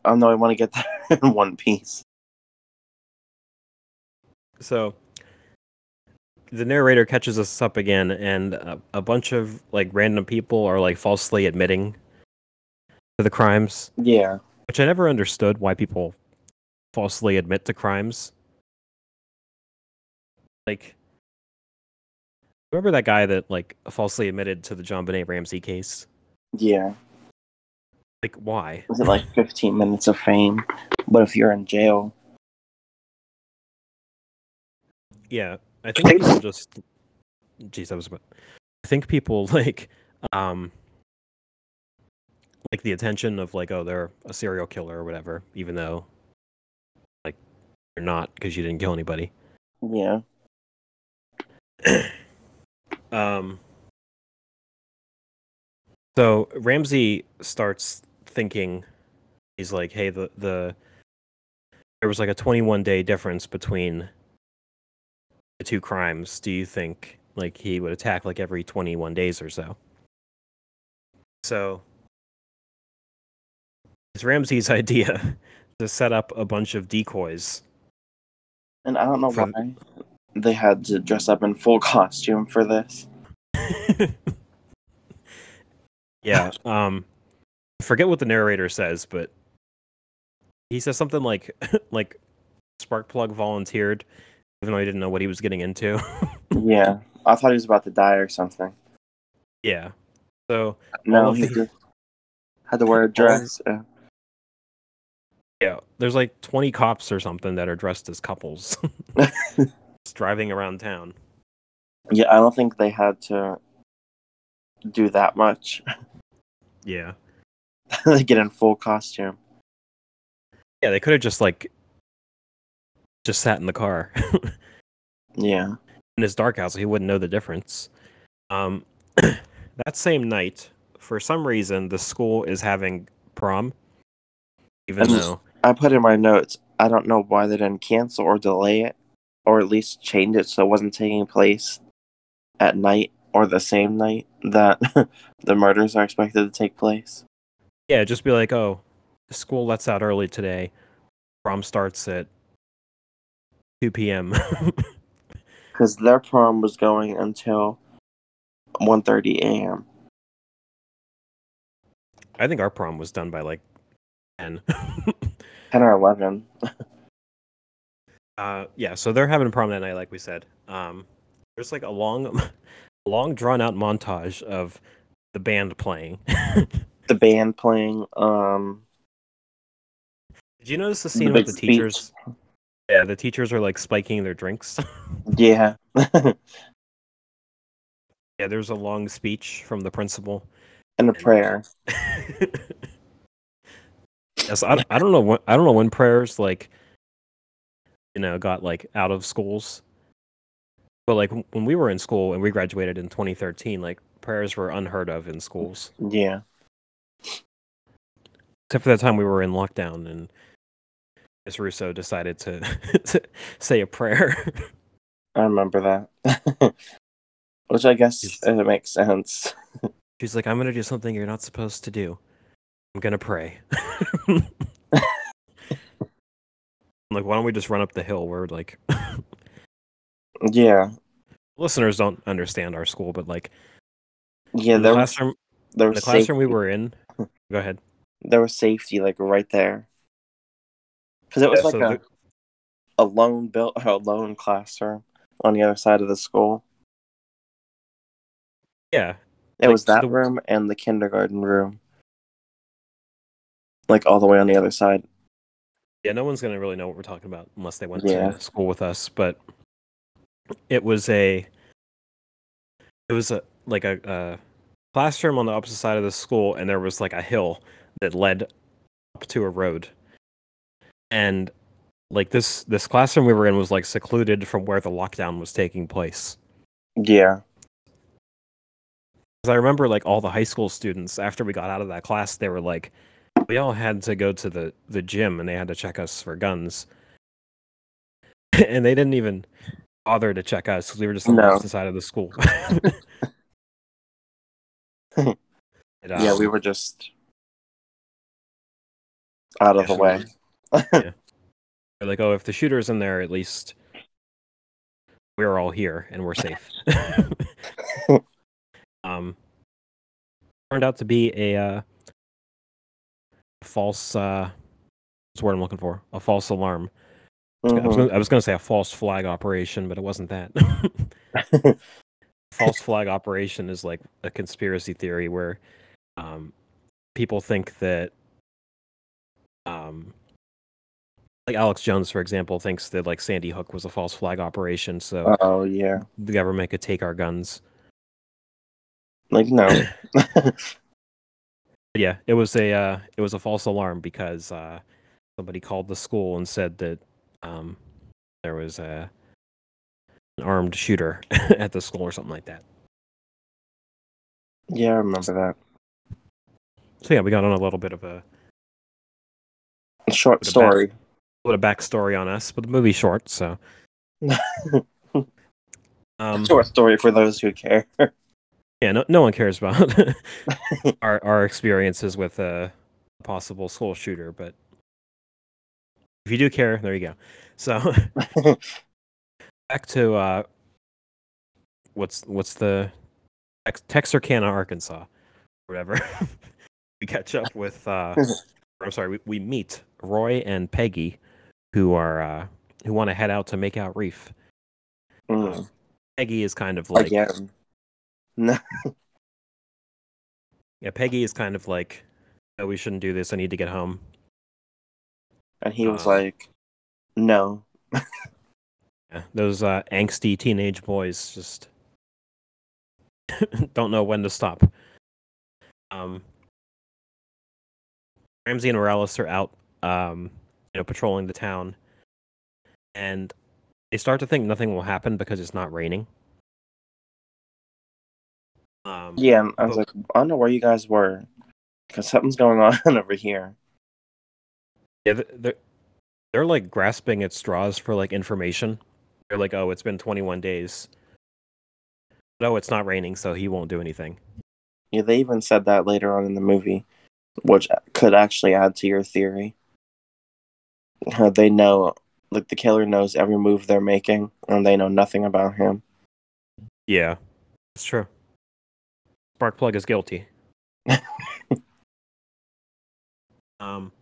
oh no, I want to get there in one piece. so the narrator catches us up again, and a, a bunch of like random people are like falsely admitting to the crimes. Yeah. Which I never understood why people falsely admit to crimes. Like, remember that guy that like falsely admitted to the JonBenét Ramsey case? Yeah. Like, why? Is it like 15 minutes of fame? But if you're in jail, Yeah, I think people just. Jeez, that was. I think people like, um, like the attention of like, oh, they're a serial killer or whatever, even though, like, you're not because you didn't kill anybody. yeah. Um. So Ramsey starts thinking, he's like, "Hey, the the there was like a 21 day difference between the two crimes. Do you think like he would attack like every 21 days or so?" So it's Ramsey's idea to set up a bunch of decoys. And I don't know why they had to dress up in full costume for this. yeah. Um, I forget what the narrator says, but he says something like, like Sparkplug volunteered, even though he didn't know what he was getting into. Yeah. I thought he was about to die or something. yeah. So No, he the- just had to wear a dress. Uh, yeah, there's like 20 cops or something that are dressed as couples, just driving around town. yeah, I don't think they had to do that much. Yeah. they get in full costume. Yeah, they could have just like just sat in the car. Yeah. in his dark house, he wouldn't know the difference. Um, that same night, for some reason, the school is having prom, even I just- though I put in my notes, I don't know why they didn't cancel or delay it, or at least change it so it wasn't taking place at night or the same night that the murders are expected to take place. yeah, just be like, oh, school lets out early today. Prom starts at two p.m. Because their prom was going until 1.30 a.m. I think our prom was done by like ten. 10 or 11. uh, yeah, so they're having a prom that night, like we said. Um, there's like a long, long drawn out montage of the band playing. The band playing. Um, Did you notice the The scene with the speech. teachers? Yeah, the teachers are like spiking their drinks. yeah. yeah, there's a long speech from the principal. and a prayer. Yes, I, I don't know when I don't know when prayers like you know got like out of schools, but like when we were in school and we graduated in 2013, like prayers were unheard of in schools. Yeah. Except for that time we were in lockdown and Miss Russo decided to, to say a prayer. I remember that. Which I guess it makes sense. She's like, I'm gonna do something you're not supposed to do. I'm gonna pray. I'm like, why don't we just run up the hill? We're like, Yeah. listeners don't understand our school, but like, Yeah, in the there was classroom, there was the classroom we were in. Go ahead. there was safety like right there. Because it was Yeah, like so a, the- a lone built a lone classroom on the other side of the school. Yeah, It Like, was that the- room and the kindergarten room. Like all the way on the other side. yeah. No one's gonna really know what we're talking about unless they went Yeah. to school with us. But it was a, it was a like a, a classroom on the opposite side of the school, and there was like a hill that led up to a road. And like this this classroom we were in was like secluded from where the lockdown was taking place. Yeah. Because I remember like all the high school students after we got out of that class, they were like, we all had to go to the the gym and they had to check us for guns, and they didn't even bother to check us because we were just on the No. opposite side of the school. And, yeah, um, we were just out of the way. They're like, oh, if the shooter's in there, at least we're all here and we're safe. um, turned out to be a uh, false. Uh, what's the word I'm looking for? A false alarm. I, was Mhm. gonna, I was gonna say a false flag operation, but it wasn't that. false flag operation is like a conspiracy theory where um, people think that um, like Alex Jones, for example, thinks that like Sandy Hook was a false flag operation, so oh yeah. the government could take our guns. Like no. Yeah, it was a uh, it was a false alarm because uh, somebody called the school and said that um, there was a an armed shooter at the school or something like that. yeah, I remember that. So yeah, we got on a little bit of a Short a bat. story. little backstory on us, but the movie's short, so um, Short story for those who care. yeah, no, no one cares about our our experiences with a possible school shooter, but if you do care, there you go. So back to uh, what's what's the Tex- Texarkana, Arkansas, whatever. we catch up with. Uh, I'm sorry, we, we meet Roy and Peggy, who are uh, who want to head out to make out reef. Mm. Peggy is kind of like Again. No. yeah, Peggy is kind of like, oh, we shouldn't do this. I need to get home. And he was Uh, like, no. Yeah, those uh, angsty teenage boys just don't know when to stop. Um, Ramsey and Morales are out, um, you know, patrolling the town, and they start to think nothing will happen because it's not raining. Um, Yeah, I was Oh. like, I don't know where you guys were. Because something's going on over here. Yeah, they're they're like grasping at straws for like information. They're like, "Oh, it's been 21 days. No, it's not raining, so he won't do anything." Yeah, they even said that later on in the movie, which could actually add to your theory. How they know, like, the killer knows every move they're making, and they know nothing about him. Yeah, it's true. Sparkplug is guilty. um,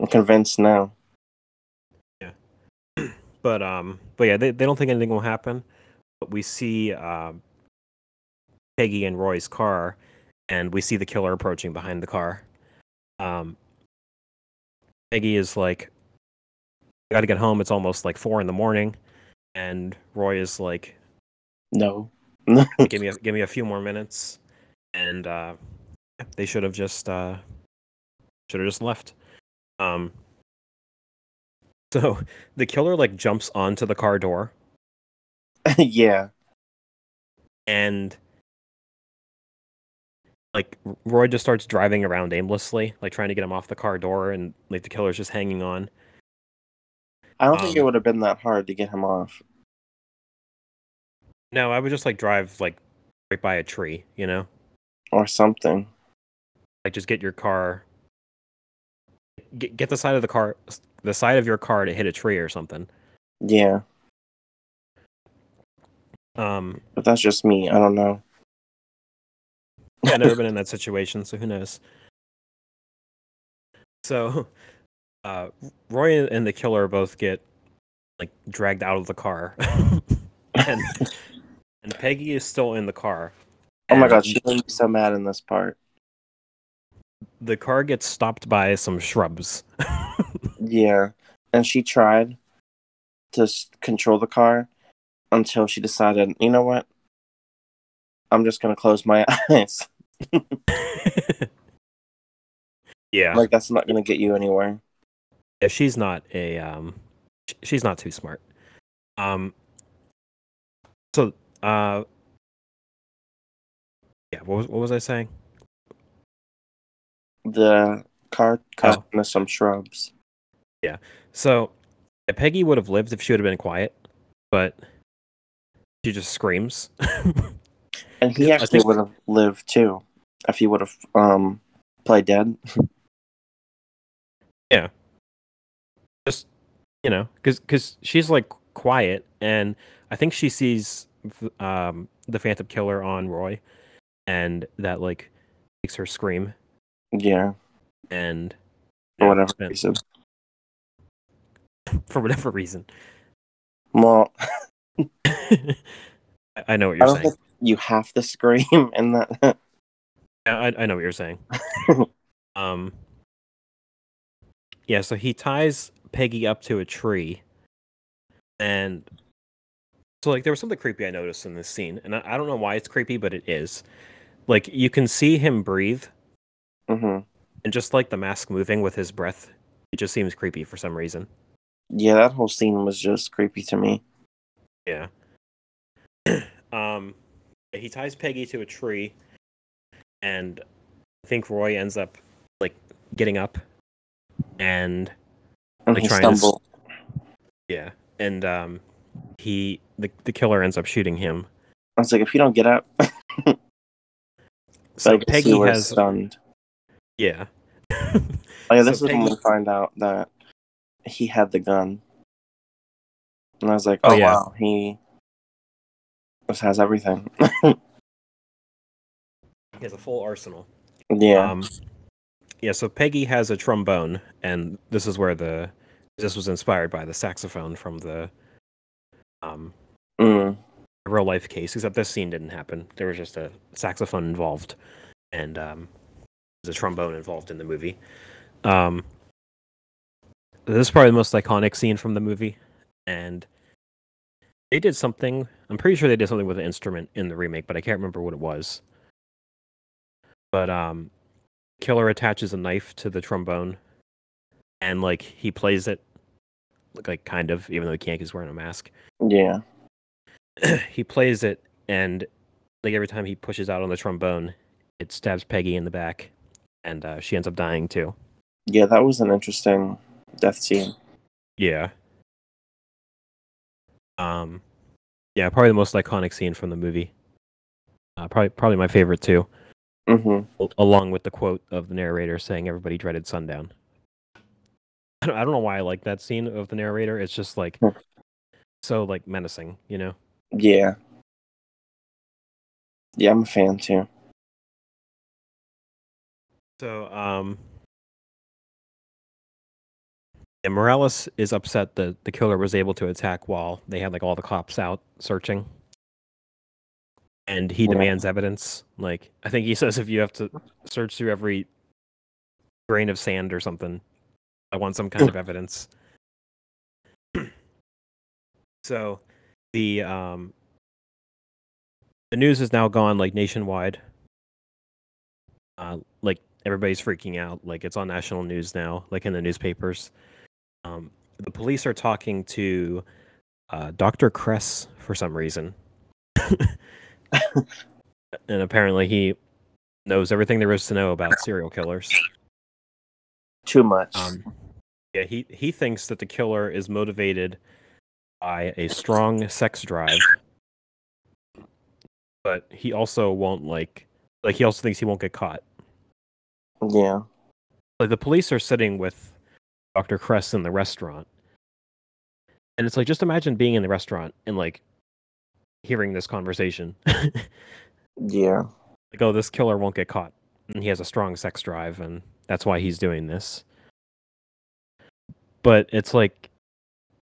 I'm convinced now. Yeah, but um, but yeah, they they don't think anything will happen. But we see um, Peggy and Roy's car, and we see the killer approaching behind the car. Um, Peggy is like, "I got to get home. It's almost like four in the morning," and Roy is like, No. give me a, give me a few more minutes and uh they should have just uh should have just left um so the killer like jumps onto the car door yeah. and like roy just starts driving around aimlessly like trying to get him off the car door and like the killer's just hanging on I don't think it Um, would have been that hard to get him off. No, I would just like drive like right by a tree, you know? Or something. Like just get your car get, get the side of the car the side of your car to hit a tree or something. Yeah. Um But that's just me. I don't know. yeah, I've never been in that situation, so who knows. So uh Roy and the killer both get like dragged out of the car. and and Peggy is still in the car. Oh my and god, she's gonna be so mad in this part. The car gets stopped by some shrubs. Yeah. And she tried to control the car until she decided, you know what? I'm just gonna close my eyes. yeah. like that's not gonna get you anywhere. Yeah, she's not a um she's not too smart. Um so uh yeah, what was what was I saying? The car cut Oh. some shrubs. Yeah. So Peggy would have lived if she would have been quiet, but she just screams. And he actually think- would have lived too if he would have um played dead. Yeah. Just you know, cuz cuz she's like quiet and I think she sees um the Phantom Killer on Roy and that like makes her scream Yeah, and for whatever and- reason. for whatever reason. Well, I- know what you're don't saying. think you have to scream in that. Yeah, I, I know what you're saying. um, yeah, so he ties Peggy up to a tree, and so like there was something creepy I noticed in this scene, and I, I don't know why it's creepy, but it is. Like you can see him breathe, hmm and just like the mask moving with his breath, it just seems creepy for some reason. Yeah, that whole scene was just creepy to me. Yeah. um, he ties Peggy to a tree, and I think Roy ends up like getting up, and And Like he trying to yeah, and um, he the the killer ends up shooting him. I was like, if you don't get up, So I Peggy was has stunned. yeah. Oh yeah, this So is when we find out that he had the gun. And I was like, Oh, oh, yeah. wow, he just has everything. he has a full arsenal. yeah. Um, yeah. So Peggy has a trombone, and this is where the this was inspired by the saxophone from the um mm. Real life case, except this scene didn't happen. There was just a saxophone involved, and um, there's a trombone involved in the movie. Um, this is probably the most iconic scene from the movie, and they did something. I'm pretty sure they did something with an instrument in the remake, but I can't remember what it was. But um, killer attaches a knife to the trombone, and like he plays it, like kind of, even though he can't, he's wearing a mask Yeah. he plays it and like every time he pushes out on the trombone it stabs peggy in the back and uh, she ends up dying too. Yeah, that was an interesting death scene. yeah. Um yeah probably the most iconic scene from the movie. Uh, probably probably my favorite too. Hmm along with the quote of the narrator saying everybody dreaded sundown. I don't, I don't know why i like that scene of the narrator. It's just like Hmm. so like menacing you know Yeah. Yeah, I'm a fan too. So, um, yeah, Morales is upset that the killer was able to attack while they had like all the cops out searching, and he Yeah. demands evidence. Like, I think he says if you have to search through every grain of sand or something, I want some kind of evidence. so, the um, the news is now gone like nationwide. Uh, like everybody's freaking out. Like it's on national news now, like in the newspapers. Um, the police are talking to uh, Dr. Kress for some reason, and apparently he knows everything there is to know about serial killers. Too much. Um, Yeah, he he thinks that the killer is motivated by a strong sex drive, but he also won't like like he also thinks he won't get caught. Yeah. Like the police are sitting with Dr. Kress in the restaurant. And it's like just imagine being in the restaurant and like hearing this conversation. Yeah. Like, oh, this killer won't get caught. And he has a strong sex drive and that's why he's doing this. But it's like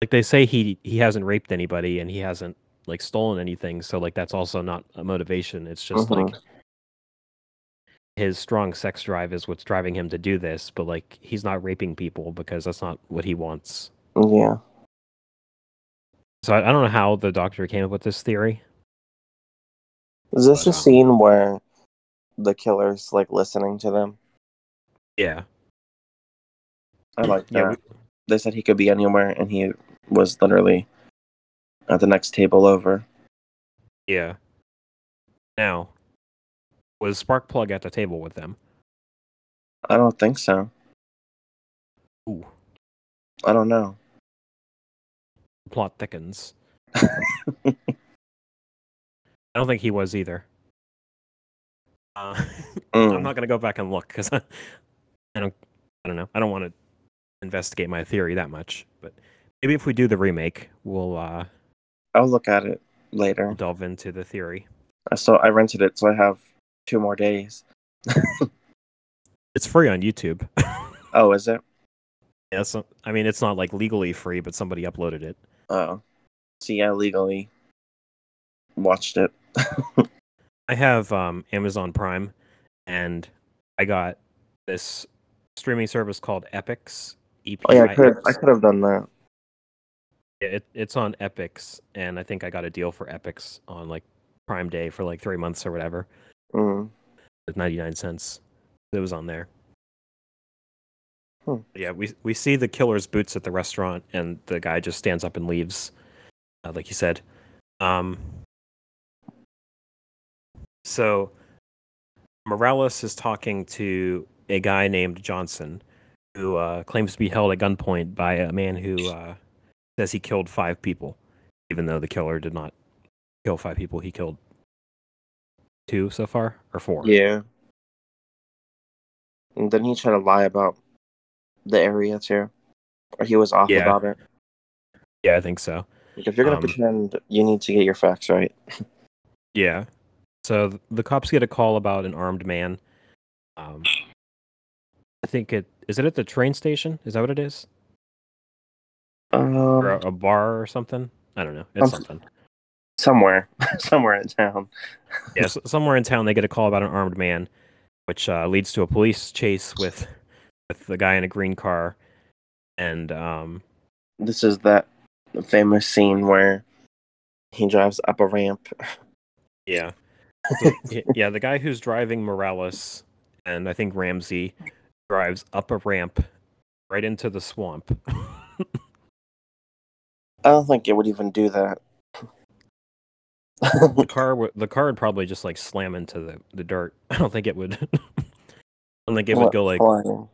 like they say he he hasn't raped anybody and he hasn't like stolen anything, so like that's also not a motivation. It's just like his strong sex drive is what's driving him to do this, but like he's not raping people because that's not what he wants. Yeah. So I, I don't know how the doctor came up with this theory. Is this But, a um, scene where the killer's like listening to them? Yeah, I like that. yeah, we, They said he could be anywhere, and he was literally at the next table over. yeah. Now, was Sparkplug at the table with them? I don't think so. Ooh, I don't know. plot thickens. I don't think he was either. Uh, I'm Mm. not gonna go back and look because I, I don't, I don't know. I don't want to investigate my theory that much. But maybe if we do the remake, we'll uh, I'll look at it later. delve into the theory. I saw I rented it, so I have two more days. It's free on YouTube. Oh, is it? yeah, so, I mean, it's not like legally free, but somebody uploaded it. Oh, see, I legally watched it. I have um, Amazon Prime, and I got this streaming service called Epix. E Oh yeah, I could I could have done that. Yeah, it, it's on Epix, and I think I got a deal for Epix on like Prime Day for like three months or whatever, Mm. with ninety nine cents. It was on there. Hmm. Yeah, we we see the killer's boots at the restaurant, and the guy just stands up and leaves, uh, like you said. Um. So, Morales is talking to a guy named Johnson, who uh, claims to be held at gunpoint by a man who uh, says he killed five people, even though the killer did not kill five people. He killed two so far, or four. Yeah. And then he tried to lie about the area too, or he was off Yeah. about it. Yeah, I think so. Like, if you're gonna Um, pretend, you need to get your facts right. Yeah. So the cops get a call about an armed man. Um, I think it is it at the train station. Is that what it is? Or Um, a, a bar or something? I don't know. It's Um, something. somewhere, somewhere in town. Yeah, s somewhere in town they get a call about an armed man, which uh, leads to a police chase with with the guy in a green car, and um, This is that famous scene where he drives up a ramp. yeah, So, yeah, the guy who's driving Morales and I think Ramsey drives up a ramp right into the swamp. I don't think it would even do that. the car would the car would probably just like slam into the, the dirt. I don't think it would. I don't think it would go like Flying.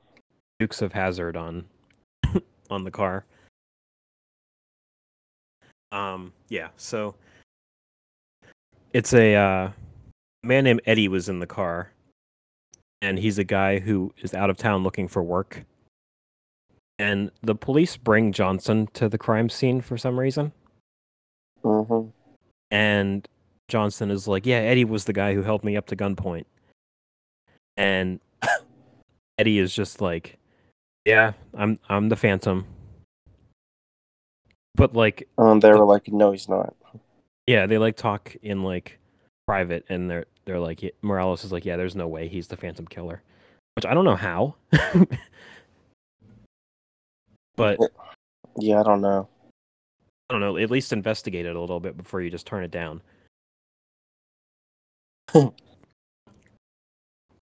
Dukes of Hazzard on on the car. Um yeah, so it's a uh, man named Eddie was in the car and he's a guy who is out of town looking for work. And the police bring Johnson to the crime scene for some reason. hmm and Johnson is like, "Yeah, Eddie was the guy who held me up to gunpoint." And Eddie is just like, "Yeah, I'm I'm the Phantom." But like, And they were like, "No, he's not." yeah, they like talk in like private and they're they're like Morales is like, "Yeah, there's no way he's the Phantom killer." Which I don't know how. but Yeah, I don't know. I don't know, at least investigate it a little bit before you just turn it down.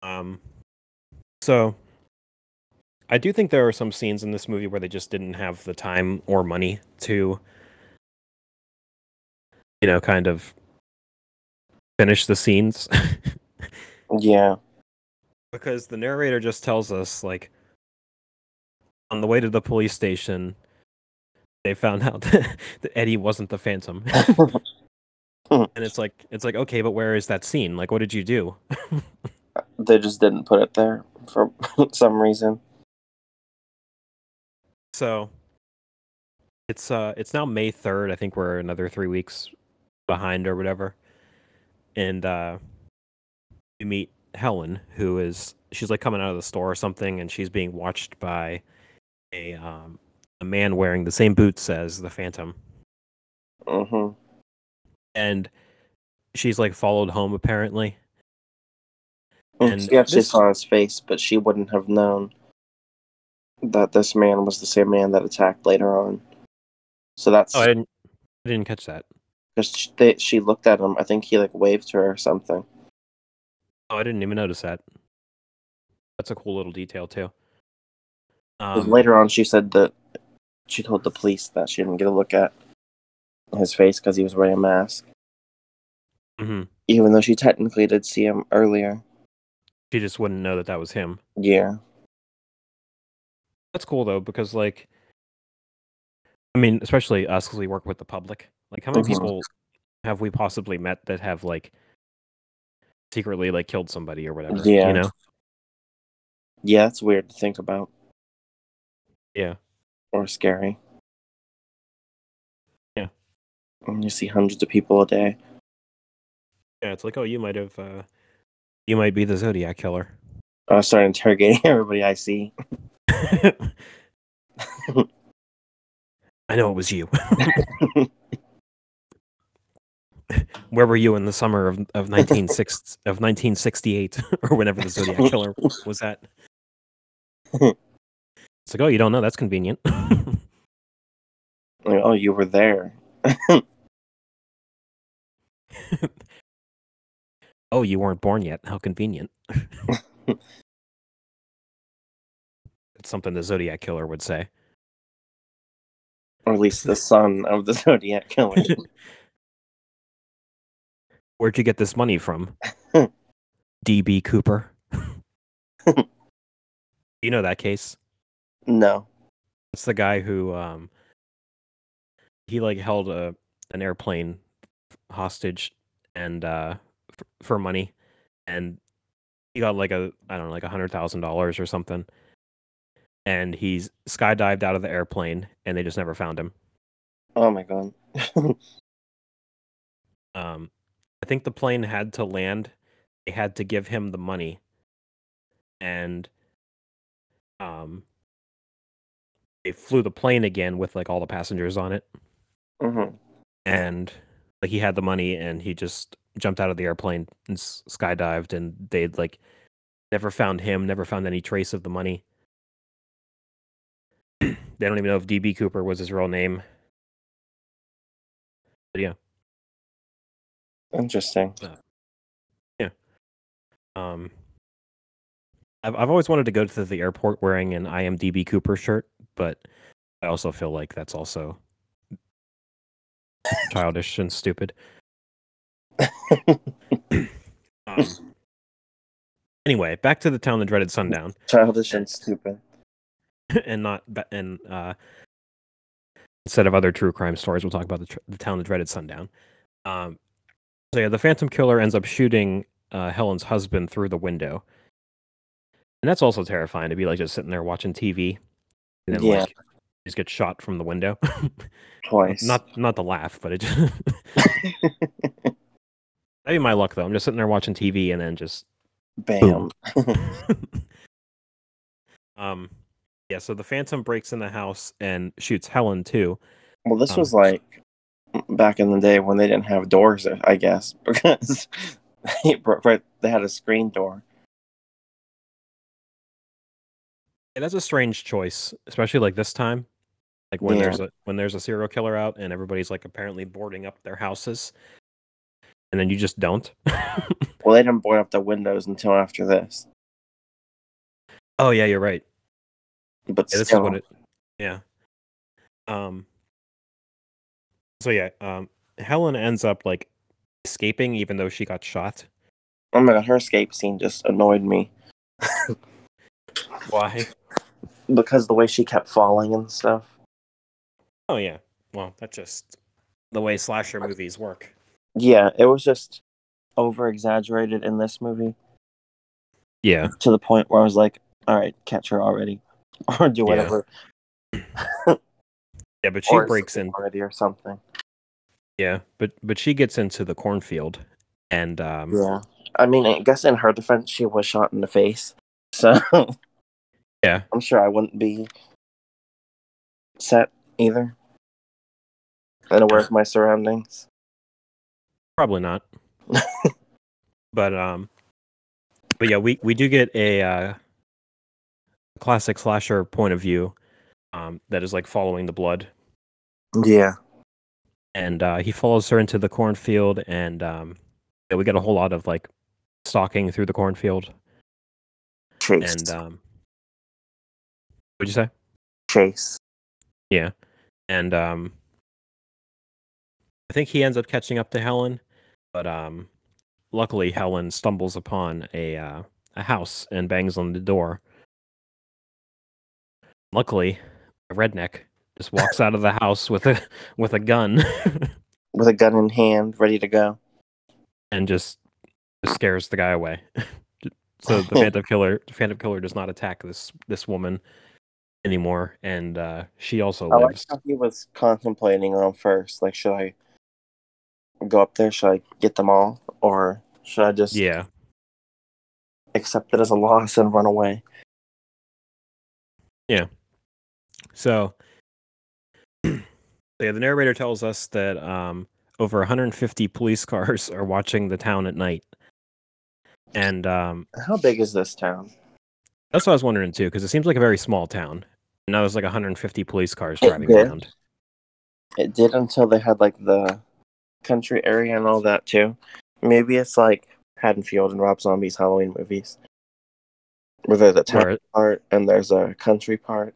um so I do think there are some scenes in this movie where they just didn't have the time or money to you know, kind of finish the scenes Yeah, because the narrator just tells us like on the way to the police station, they found out that Eddie wasn't the Phantom. and it's like it's like okay, but where is that scene? Like, what did you do? they just didn't put it there for some reason. So it's uh it's now May third. I think we're another three weeks behind or whatever. And uh we meet Helen, who is she's like coming out of the store or something, and she's being watched by a um a man wearing the same boots as the Phantom. hmm And she's like followed home apparently. And And she actually this- saw his face, but she wouldn't have known that this man was the same man that attacked later on. So that's Oh, I didn't I didn't catch that. because she, they- she looked at him. I think he like waved her or something. Oh, I didn't even notice that. That's a cool little detail too. Um, later on, she said that she told the police that she didn't get a look at his face because he was wearing a mask, mhm. even though she technically did see him earlier. She just wouldn't know that that was him. Yeah, That's cool though, because like, I mean, especially us because we work with the public. Like, how many Mhm. people have we possibly met that have like secretly like killed somebody or whatever? Yeah. you know. yeah, it's weird to think about Yeah. or scary. Yeah. And you see hundreds of people a day. Yeah, it's like, oh, you might have, uh, you might be the Zodiac killer. I start interrogating everybody I see. I know it was you. Where were you in the summer of of nineteen six of nineteen sixty eight or whenever the Zodiac killer was at? It's like, oh, you don't know? That's convenient. Like, oh, you were there. oh, you weren't born yet. How convenient. it's something the Zodiac killer would say. Or at least the son of the Zodiac Killer. Where'd you get this money from? DB Cooper. you know that case? No. It's the guy who um he like held a an airplane hostage and uh f- for money and he got like a I don't know like a hundred thousand dollars or something and he's skydived out of the airplane and they just never found him. Oh my god. Um I think the plane had to land. They had to give him the money and um they flew the plane again with like all the passengers on it. hmm and like he had the money and he just jumped out of the airplane and s- skydived and they'd like never found him never found any trace of the money they don't even know if db cooper was his real name but yeah Interesting. Yeah. Um I've, I've always wanted to go to the airport wearing an DB Cooper shirt but i also feel like that's also childish and stupid. Um, anyway back to the town that dreaded sundown. Childish and stupid. and not and uh instead of other true crime stories we'll talk about the, tr- the town that dreaded sundown. Um so yeah the phantom killer ends up shooting uh helen's husband through the window. And that's also terrifying to be like just sitting there watching tv and then Yeah. like just get shot from the window Twice. not not the laugh but it just that'd be my luck though i'm just sitting there watching tv and then just Bam. um yeah so the phantom breaks in the house and shoots helen too Well, this Um, was like back in the day when they didn't have doors, I guess, because they, they had a screen door. Yeah, that's a strange choice, especially like this time. Like when Yeah. there's a when there's a serial killer out and everybody's like apparently boarding up their houses, and then you just don't. Well, they didn't board up the windows until after this. oh yeah, you're right. But Yeah, this still, is what it. Yeah. Um. So yeah, um, Helen ends up like escaping even though she got shot. oh my god, her escape scene just annoyed me. Why? Because the way she kept falling and stuff. Oh yeah. Well, that's just the way slasher movies work. Yeah, it was just over exaggerated in this movie Yeah. to the point where I was like, all right, catch her already. Or do whatever. Yeah, but she or breaks in. already or something. Yeah, but but she gets into the cornfield, and um, Yeah. I mean, I guess in her defense, she was shot in the face. So yeah, I'm sure I wouldn't be set either. And aware of my surroundings. probably not. but um, but yeah, we we do get a uh, classic slasher point of view, um, that is like following the blood, Yeah. and uh, he follows her into the cornfield, and um, yeah, we get a whole lot of like stalking through the cornfield, Chase. and um, what'd you say? Chase. Yeah. And um I think he ends up catching up to Helen, but um luckily Helen stumbles upon a uh, a house and bangs on the door. Luckily, a redneck just walks out of the house with a with a gun With a gun in hand, ready to go. and just scares the guy away. so the Phantom Killer the Phantom Killer does not attack this this woman anymore and uh she also I like lives. how he was contemplating on first. Like, should I go up there? Should I get them all? Or should I just Yeah. accept it as a loss and run away? Yeah. So, yeah, the narrator tells us that um, over 150 police cars are watching the town at night, and um, How big is this town? That's what I was wondering too, because it seems like a very small town. And now there's like 150 police cars driving did. around. It did until they had like the country area and all that too. Maybe it's like Haddonfield and Rob Zombie's Halloween movies, where there's a town Where- part and there's a country part.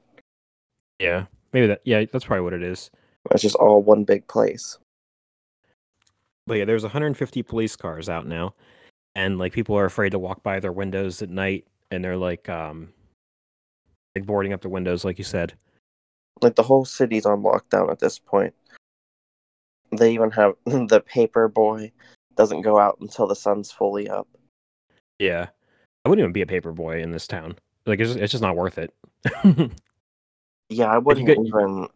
yeah, maybe that. Yeah, that's probably what it is. It's just all one big place. But yeah, there's 150 police cars out now, and like people are afraid to walk by their windows at night, and they're like, um, like boarding up the windows, like you said. Like the whole city's on lockdown at this point. They even have the paper boy doesn't go out until the sun's fully up. Yeah, I wouldn't even be a paper boy in this town. Like it's just, it's just not worth it. Yeah, I wouldn't get- even.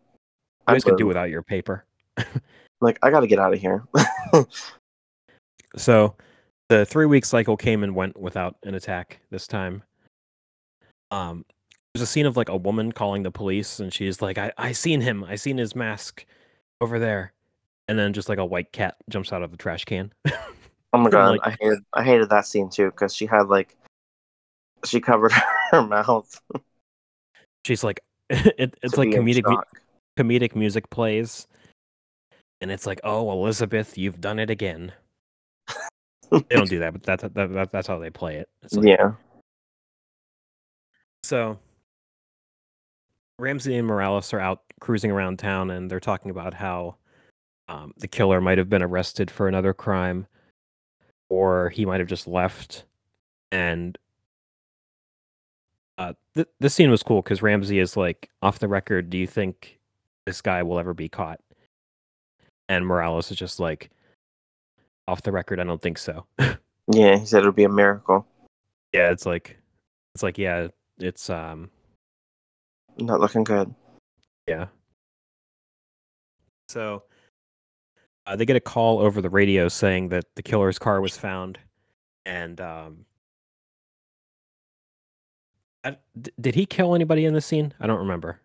guys could do without your paper. Like, I got to get out of here. So the three week cycle came and went without an attack this time. Um, there's a scene of like a woman calling the police, and she's like, "I I seen him. I seen his mask over there," and then just like a white cat jumps out of the trash can. Oh my god, Like- I hated I hated that scene too because she had like she covered her mouth. she's like, it, it's to like comedic mu- comedic music plays, and it's like, "Oh, Elizabeth, you've done it again." They don't do that, but that's that, that, that's how they play it. Like, yeah, So Ramsey and Morales are out cruising around town and they're talking about how um, the killer might have been arrested for another crime or he might have just left. And uh, th- this scene was cool because Ramsey is like, off the record, do you think this guy will ever be caught? And Morales is just like, off the record, I don't think so. yeah. He said it would be a miracle. yeah, it's like, it's like, yeah, it's um, Not looking good. Yeah. So uh, they get a call over the radio saying that the killer's car was found, and um, I, d- did he kill anybody in the scene? I don't remember.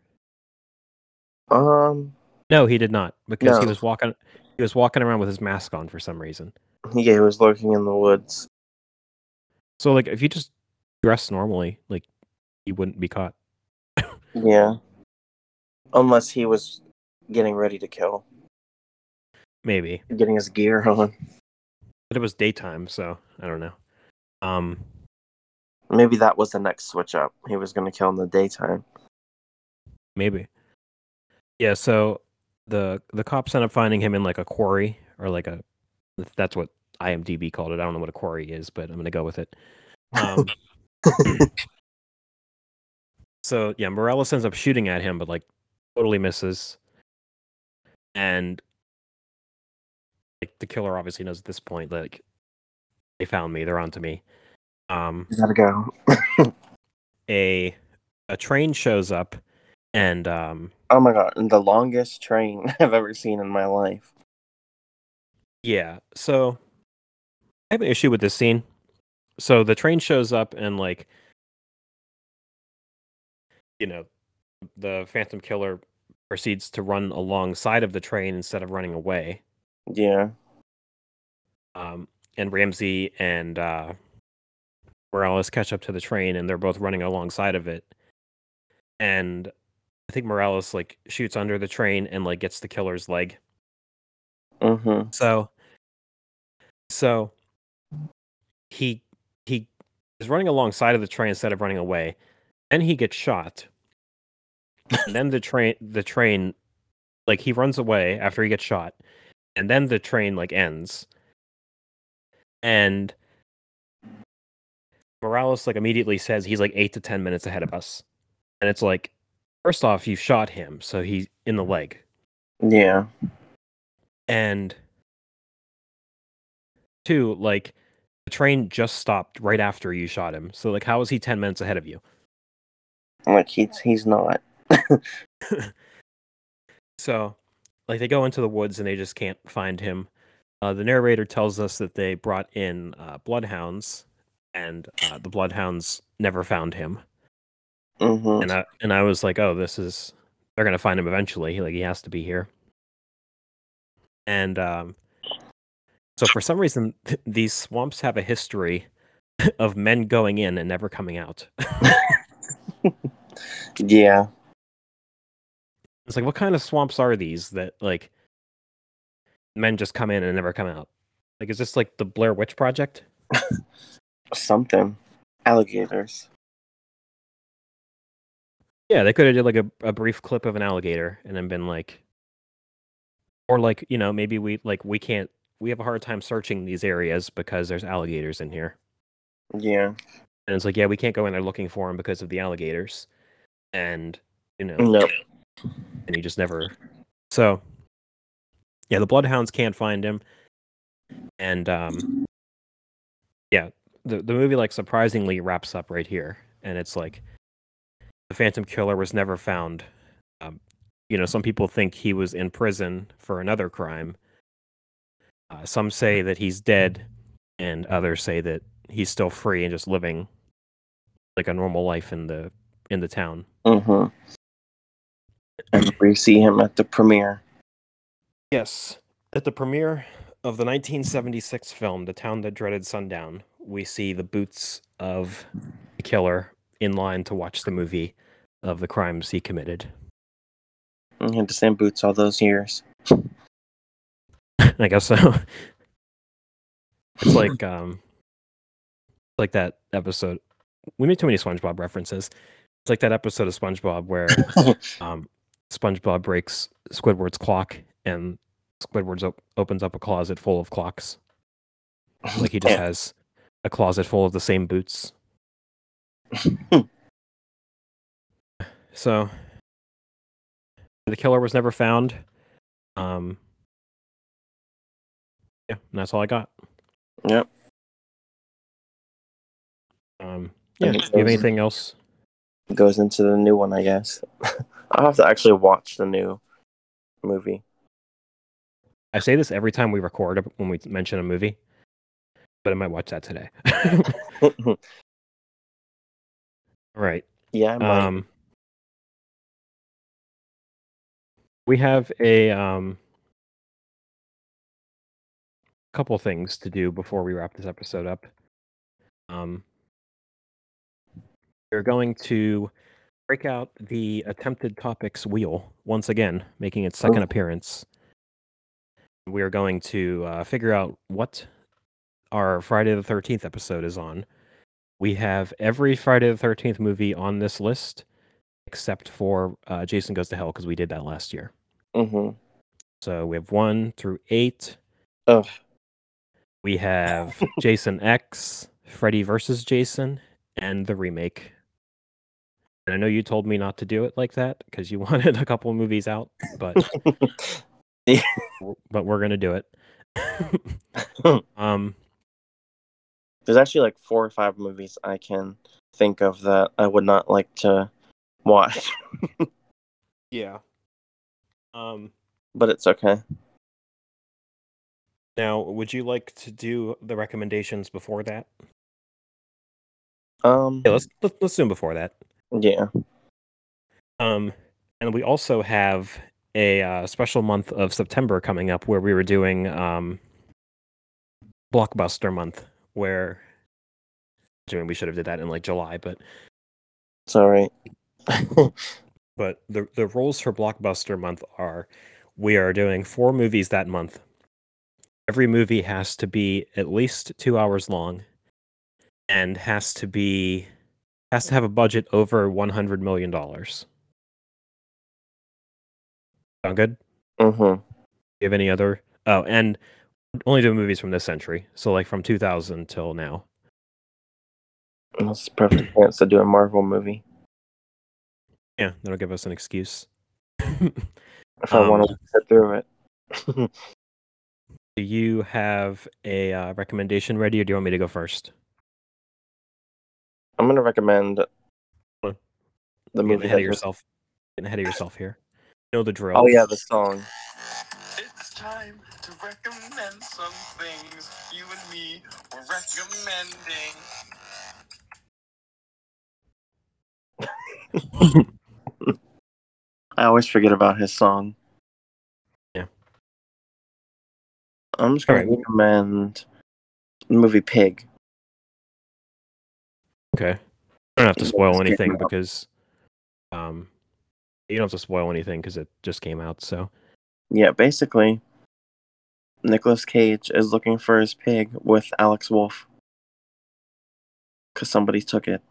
Um, No, he did not because he was walking. He was walking around with his mask on for some reason. yeah, he was lurking in the woods. So, like, if you just dress normally, like, you wouldn't be caught. Yeah, unless he was getting ready to kill, Maybe, getting his gear on. but it was daytime, so I don't know. Um, Maybe that was the next switch up. He was going to kill in the daytime. Maybe. Yeah, so the the cops end up finding him in like a quarry or like a that's what IMDb called it. I don't know what a quarry is, but I'm gonna go with it. Um, so yeah, Morales ends up shooting at him, but like totally misses. And like the killer obviously knows at this point, like they found me, they're onto me. Um You gotta go. a a train shows up and um Oh my god, and the longest train I've ever seen in my life. yeah, so I have an issue with this scene. So the train shows up and like you know, the Phantom Killer proceeds to run alongside of the train instead of running away. Yeah. um, and Ramsey and uh, Morales catch up to the train, and they're both running alongside of it. And I think Morales like shoots under the train and like gets the killer's leg. Mm-hmm. So, so he he is running alongside of the train instead of running away. Then he gets shot. and then the train the train like he runs away after he gets shot, and then the train like ends. And Morales like immediately says he's like eight to ten minutes ahead of us. And it's like, first off, you shot him, so he's in the leg. Yeah. And two, like the train just stopped right after you shot him. So like how is he ten minutes ahead of you? Like he's he's not. So like they go into the woods and they just can't find him. Uh, the narrator tells us that they brought in uh, bloodhounds and uh, the bloodhounds never found him. Mm-hmm. and I and I was like, oh, this is they're gonna find him eventually. Like he has to be here. And um, so for some reason, th- these swamps have a history of men going in and never coming out. Yeah. it's like, what kind of swamps are these that like men just come in and never come out? Like, is this like the Blair Witch Project? Something. Alligators. Yeah, they could have did like a, a brief clip of an alligator and then been like, or like you know maybe we like we can't we have a hard time searching these areas because there's alligators in here. Yeah. And it's like, yeah, we can't go in there looking for him because of the alligators. And, you know, Nope. and he just never. So, yeah, the bloodhounds can't find him. And, um, yeah, the, the movie, like, surprisingly wraps up right here. And it's like, the Phantom Killer was never found. Um, you know, some people think he was in prison for another crime. Uh, some say that he's dead, and others say that he's still free and just living like a normal life in the in the town. Mm-hmm. And we see him at the premiere. Yes, at the premiere of the 1976 film "The Town That Dreaded Sundown," we see the boots of the killer in line to watch the movie of the crimes he committed. He had the same boots all those years. I guess so. It's like um, like that episode. We made too many SpongeBob references. It's like that episode of SpongeBob where um, SpongeBob breaks Squidward's clock, and Squidward op- opens up a closet full of clocks. Like he just Yeah. has a closet full of the same boots. So the killer was never found. Um, yeah, and that's all I got. Yep. Um, yeah, do you have anything else? Goes into the new one, I guess. I'll have to actually watch the new movie. I say this every time we record when we mention a movie, but I might watch that today. all right. yeah, I might. Um, we have a um, couple things to do before we wrap this episode up. Um, we're going to break out the attempted topics wheel once again, making its second Oh. appearance. We are going to uh, figure out what our Friday the 13th episode is on. We have every Friday the 13th movie on this list except for uh, Jason Goes to Hell because we did that last year. hmm So we have one through eight. Ugh. We have Jason X, Freddy versus Jason, and the remake. And I know you told me not to do it like that because you wanted a couple of movies out, but Yeah. but we're gonna do it. um, There's actually like four or five movies I can think of that I would not like to watch, yeah. Um, but it's okay. now, would you like to do the recommendations before that? Um, Yeah, let's let's, let's do them before that. yeah. Um, and we also have a uh, special month of September coming up where we were doing um, blockbuster month, where doing we should have did that in like July, but It's all right. but the the rules for blockbuster month are we are doing four movies that month. Every movie has to be at least two hours long, and has to be has to have a budget over one hundred million dollars. Sound good? hmm Do you have any other? Oh, and only do movies from this century, so like from 2000 till now. That's a perfect chance to do a Marvel movie Yeah, that'll give us an excuse. if I want Um, to sit through it. do you have a uh, recommendation ready, or do you want me to go first? I'm gonna recommend What? the movie ahead that of just- yourself. Getting ahead of yourself here. You know the drill. Oh yeah, the song. It's time to recommend some things you and me were recommending. I always forget about his song. Yeah. I'm just gonna recommend the movie Pig. Okay. I don't have to spoil anything because, um, you don't have to spoil anything because it just came out. So Yeah, basically, Nicolas Cage is looking for his pig with Alex Wolff because somebody took it.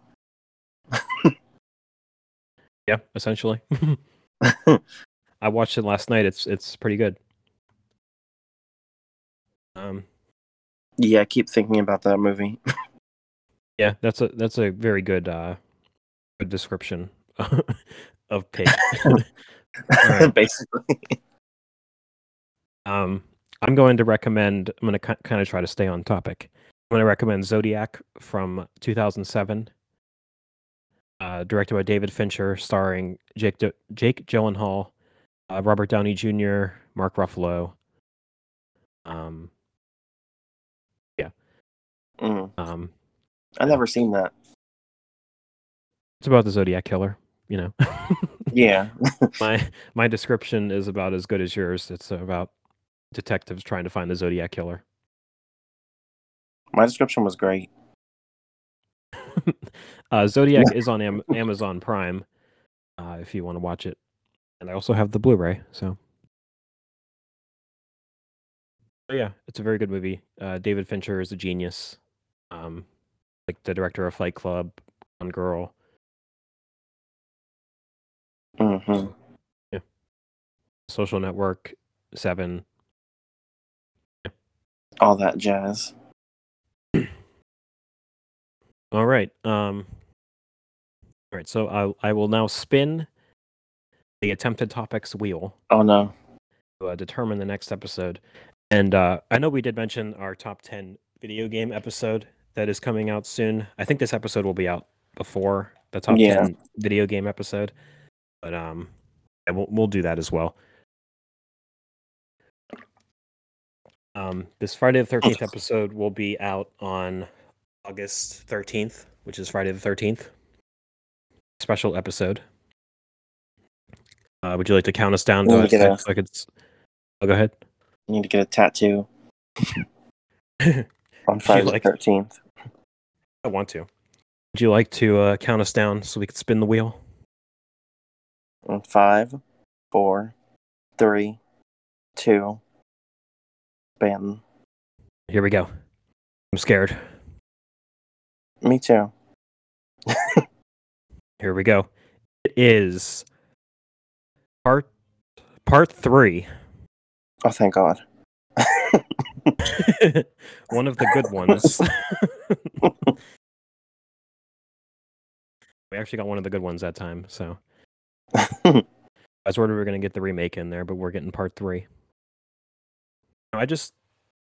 yeah, essentially. I watched it last night. It's it's pretty good. Um, yeah, I keep thinking about that movie. Yeah, that's a that's a very good uh good description of pig. Alright. basically. um I'm going to recommend I'm going to kind of try to stay on topic. I'm going to recommend Zodiac from 2007. Uh directed by David Fincher, starring Jake D- Jake Gyllenhaal, uh, Robert Downey Jr., Mark Ruffalo. Um Mm. um I've never seen that. it's about the Zodiac killer, you know. Yeah. my my description is about as good as yours. It's about detectives trying to find the Zodiac killer. My description was great. uh, Zodiac is on Am- Amazon Prime uh, if you want to watch it, and I also have the Blu-ray. So, but yeah, it's a very good movie. Uh, David Fincher is a genius, um, like the director of Fight Club, Gone Girl. hmm Social Network, Seven. All that jazz. All right. Um. All right. So I I will now spin the attempted topics wheel Oh no. to uh, determine the next episode. And uh, I know we did mention our top ten video game episode that is coming out soon. I think this episode will be out before the top Yeah. ten video game episode, but um, yeah, we'll we'll do that as well. Um, this Friday the thirteenth episode will be out on August thirteenth, which is Friday the thirteenth. Special episode. Uh, would you like to count us down to get sec a- so I could? Oh, go ahead. You need to get a tattoo on Friday like- the thirteenth. I want to. Would you like to uh, count us down so we could spin the wheel? Five, four, three, two, spin. Here we go. I'm scared. Me too. Here we go. It is part part three. Oh, thank God. One of the good ones. We actually got one of the good ones that time. So I was worried we were going to get the remake in there, but we're getting part three. I just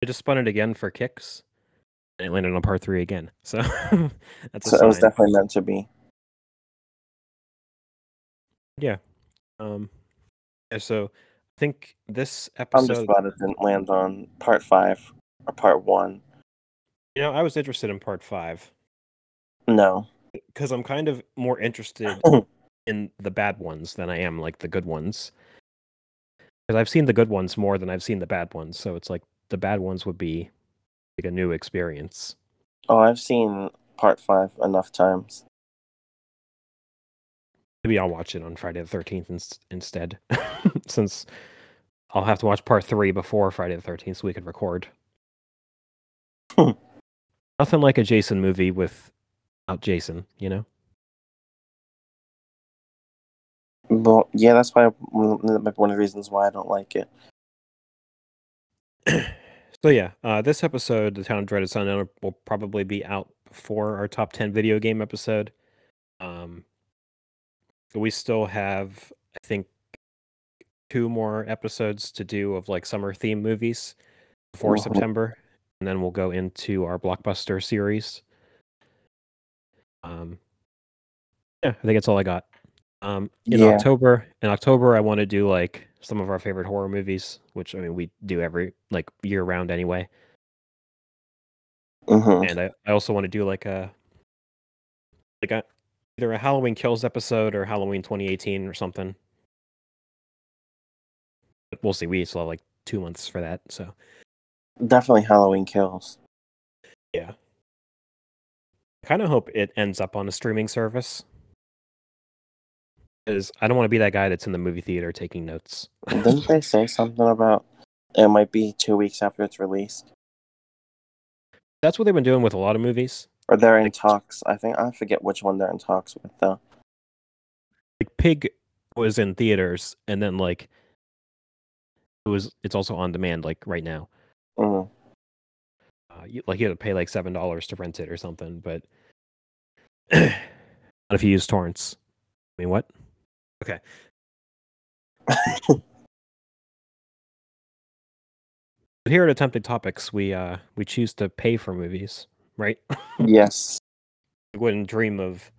I just spun it again for kicks, it landed on part three again. So that's so it was definitely meant to be. Yeah. Um, yeah, so I think this I'm episode, just glad it didn't land on part five or part one. you know, I was interested in part five No. because I'm kind of more interested in the bad ones than I am like the good ones. Because I've seen the good ones more than I've seen the bad ones, so it's like the bad ones would be like a new experience. Oh, I've seen part five enough times. Maybe I'll watch it on Friday the Thirteenth ins- instead, since I'll have to watch part three before Friday the Thirteenth, so we could record. Hmm. Nothing like a Jason movie without Jason, you know. Well, yeah, that's why one of the reasons why I don't like it. So yeah, uh, this episode, the Town of Dreaded Sundown, will probably be out before our top ten video game episode. Um, we still have, I think, two more episodes to do of like summer theme movies before Mhm. September, and then we'll go into our blockbuster series. Um, yeah, I think that's all I got. Um, in Yeah. October, in October, I want to do like some of our favorite horror movies, which I mean we do every like year round anyway. hmm And I, I also want to do like a like a either a Halloween Kills episode or Halloween 2018 or something. But we'll see. We still have like two months for that, so Definitely Halloween Kills. yeah. Kind of hope it ends up on a streaming service. Because I don't want to be that guy that's in the movie theater taking notes. Didn't they say something about it might be two weeks after it's released? That's what they've been doing with a lot of movies. Or they're in Like- talks. I think I forget which one they're in talks with though. Like Pig was in theaters, and then like it was. It's also on demand, like right now. Mm. uh, you, like you had to pay like seven dollars to rent it or something. But not if you use torrents. I mean, what? Okay. But here at Attempted Topics, we uh we choose to pay for movies, right? yes. we wouldn't dream of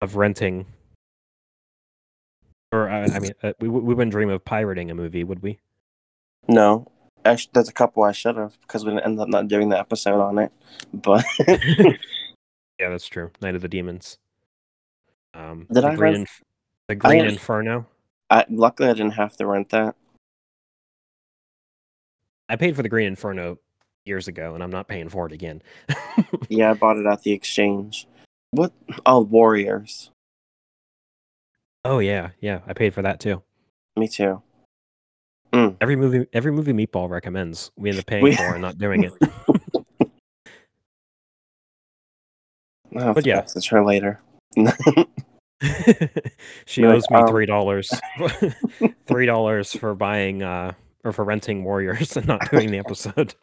of renting, or uh, I mean, uh, we we wouldn't dream of pirating a movie, would we? No. Actually, there's a couple I should have because we didn't end up not doing the episode on it. But yeah, that's true. Night of the Demons. Um, Did I rent- the Green didn't- Inferno. I, luckily, I didn't have to rent that. I paid for the Green Inferno years ago, and I'm not paying for it again. Yeah, I bought it at the exchange. What? Oh, Warriors. oh yeah, yeah, I paid for that too. Me too. Mm. Every movie, every movie Meatball recommends, we end up paying We- for and not doing it. I'll have But to yeah. message her later. she like, owes me um, three dollars, three dollars for buying uh or for renting Warriors and not doing the episode.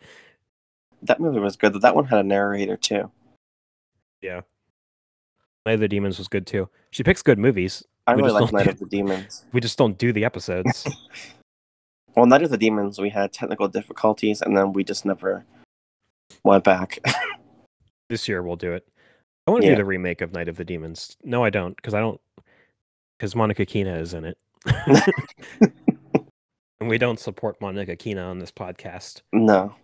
that movie was good. That one had a narrator too. Yeah, Night of the Demons was good too. She picks good movies. I We really like Night do- of the Demons. We just don't do the episodes. Well, Night of the Demons, we had technical difficulties, and then we just never went back. this year we'll do it. I want to Yeah. do the remake of Night of the Demons. No, I don't, because I don't, because Monica Keena is in it, and we don't support Monica Keena on this podcast. no.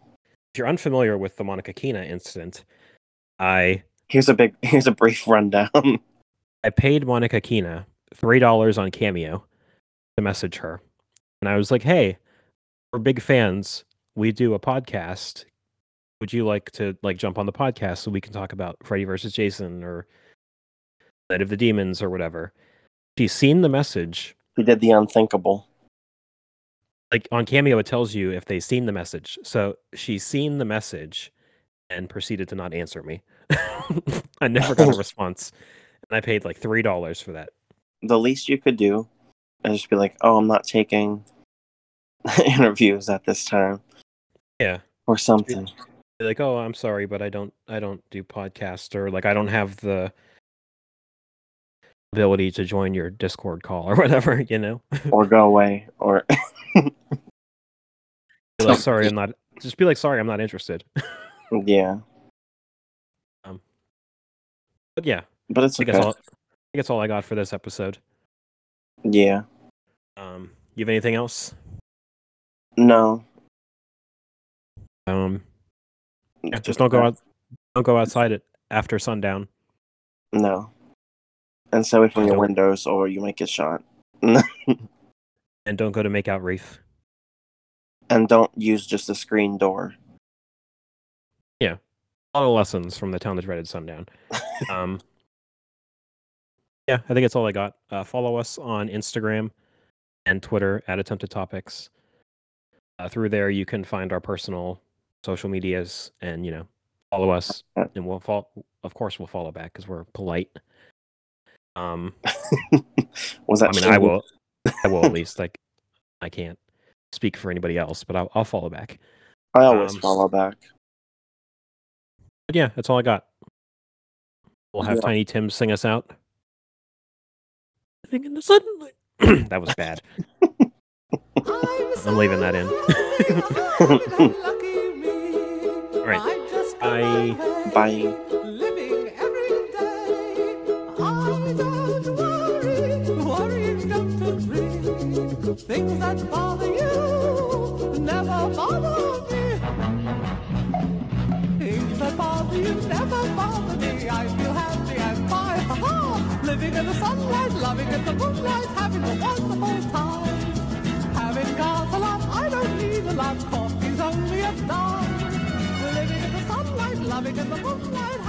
If you're unfamiliar with the Monica Keena incident, I Here's a big. Here's a brief rundown. I paid Monica Keena three dollars on Cameo to message her, and I was like, "Hey, we're big fans. We do a podcast. Would you like to like jump on the podcast so we can talk about Freddy versus Jason or Night of the Demons or whatever?" She's seen the message. he did the unthinkable. Like on Cameo, it tells you if they've seen the message. So she's seen the message and proceeded to not answer me. I never got a response, and I paid like three dollars for that. The least you could do is just be like, "Oh, I'm not taking interviews at this time," Yeah. or something. Like, oh, I'm sorry, but I don't, I don't do podcast, or like, I don't have the, ability to join your Discord call or whatever, you know. or go away, or like, sorry, I'm not. Just be like, sorry, I'm not interested. yeah. Um but yeah, But it's I think okay. all. I think that's all I got for this episode. Yeah. Um, you have anything else? No. Um, yeah, just don't go out. Don't go outside it after sundown. No. And stay away from your windows, or you might get shot. and don't go to Makeout Reef. and don't use just a screen door. Yeah, a lot of lessons from the town that dreaded sundown. Um, yeah, I think that's all I got. Uh, follow us on Instagram and Twitter at Attempted Topics. Uh, through there, you can find our personal social medias and you know follow us, and we'll follow. Of course, we'll follow back because we're polite. Um, Was that? I mean, I will. I will at least. Like, I can't speak for anybody else, but I'll, I'll follow back. I always um, follow back. But yeah, that's all I got. We'll have Yeah. Tiny Tim sing us out. Living in the sunlight. that was bad. I'm leaving that in right. Bye. Bye. Things that bother you never bother me. Things that bother you never bother me. I feel happy, I'm fine, ha Living in the sunlight, loving in the moonlight, having a wonderful time. Having got a lot, I don't need a lot. Coffee's only a dime. Now because the whole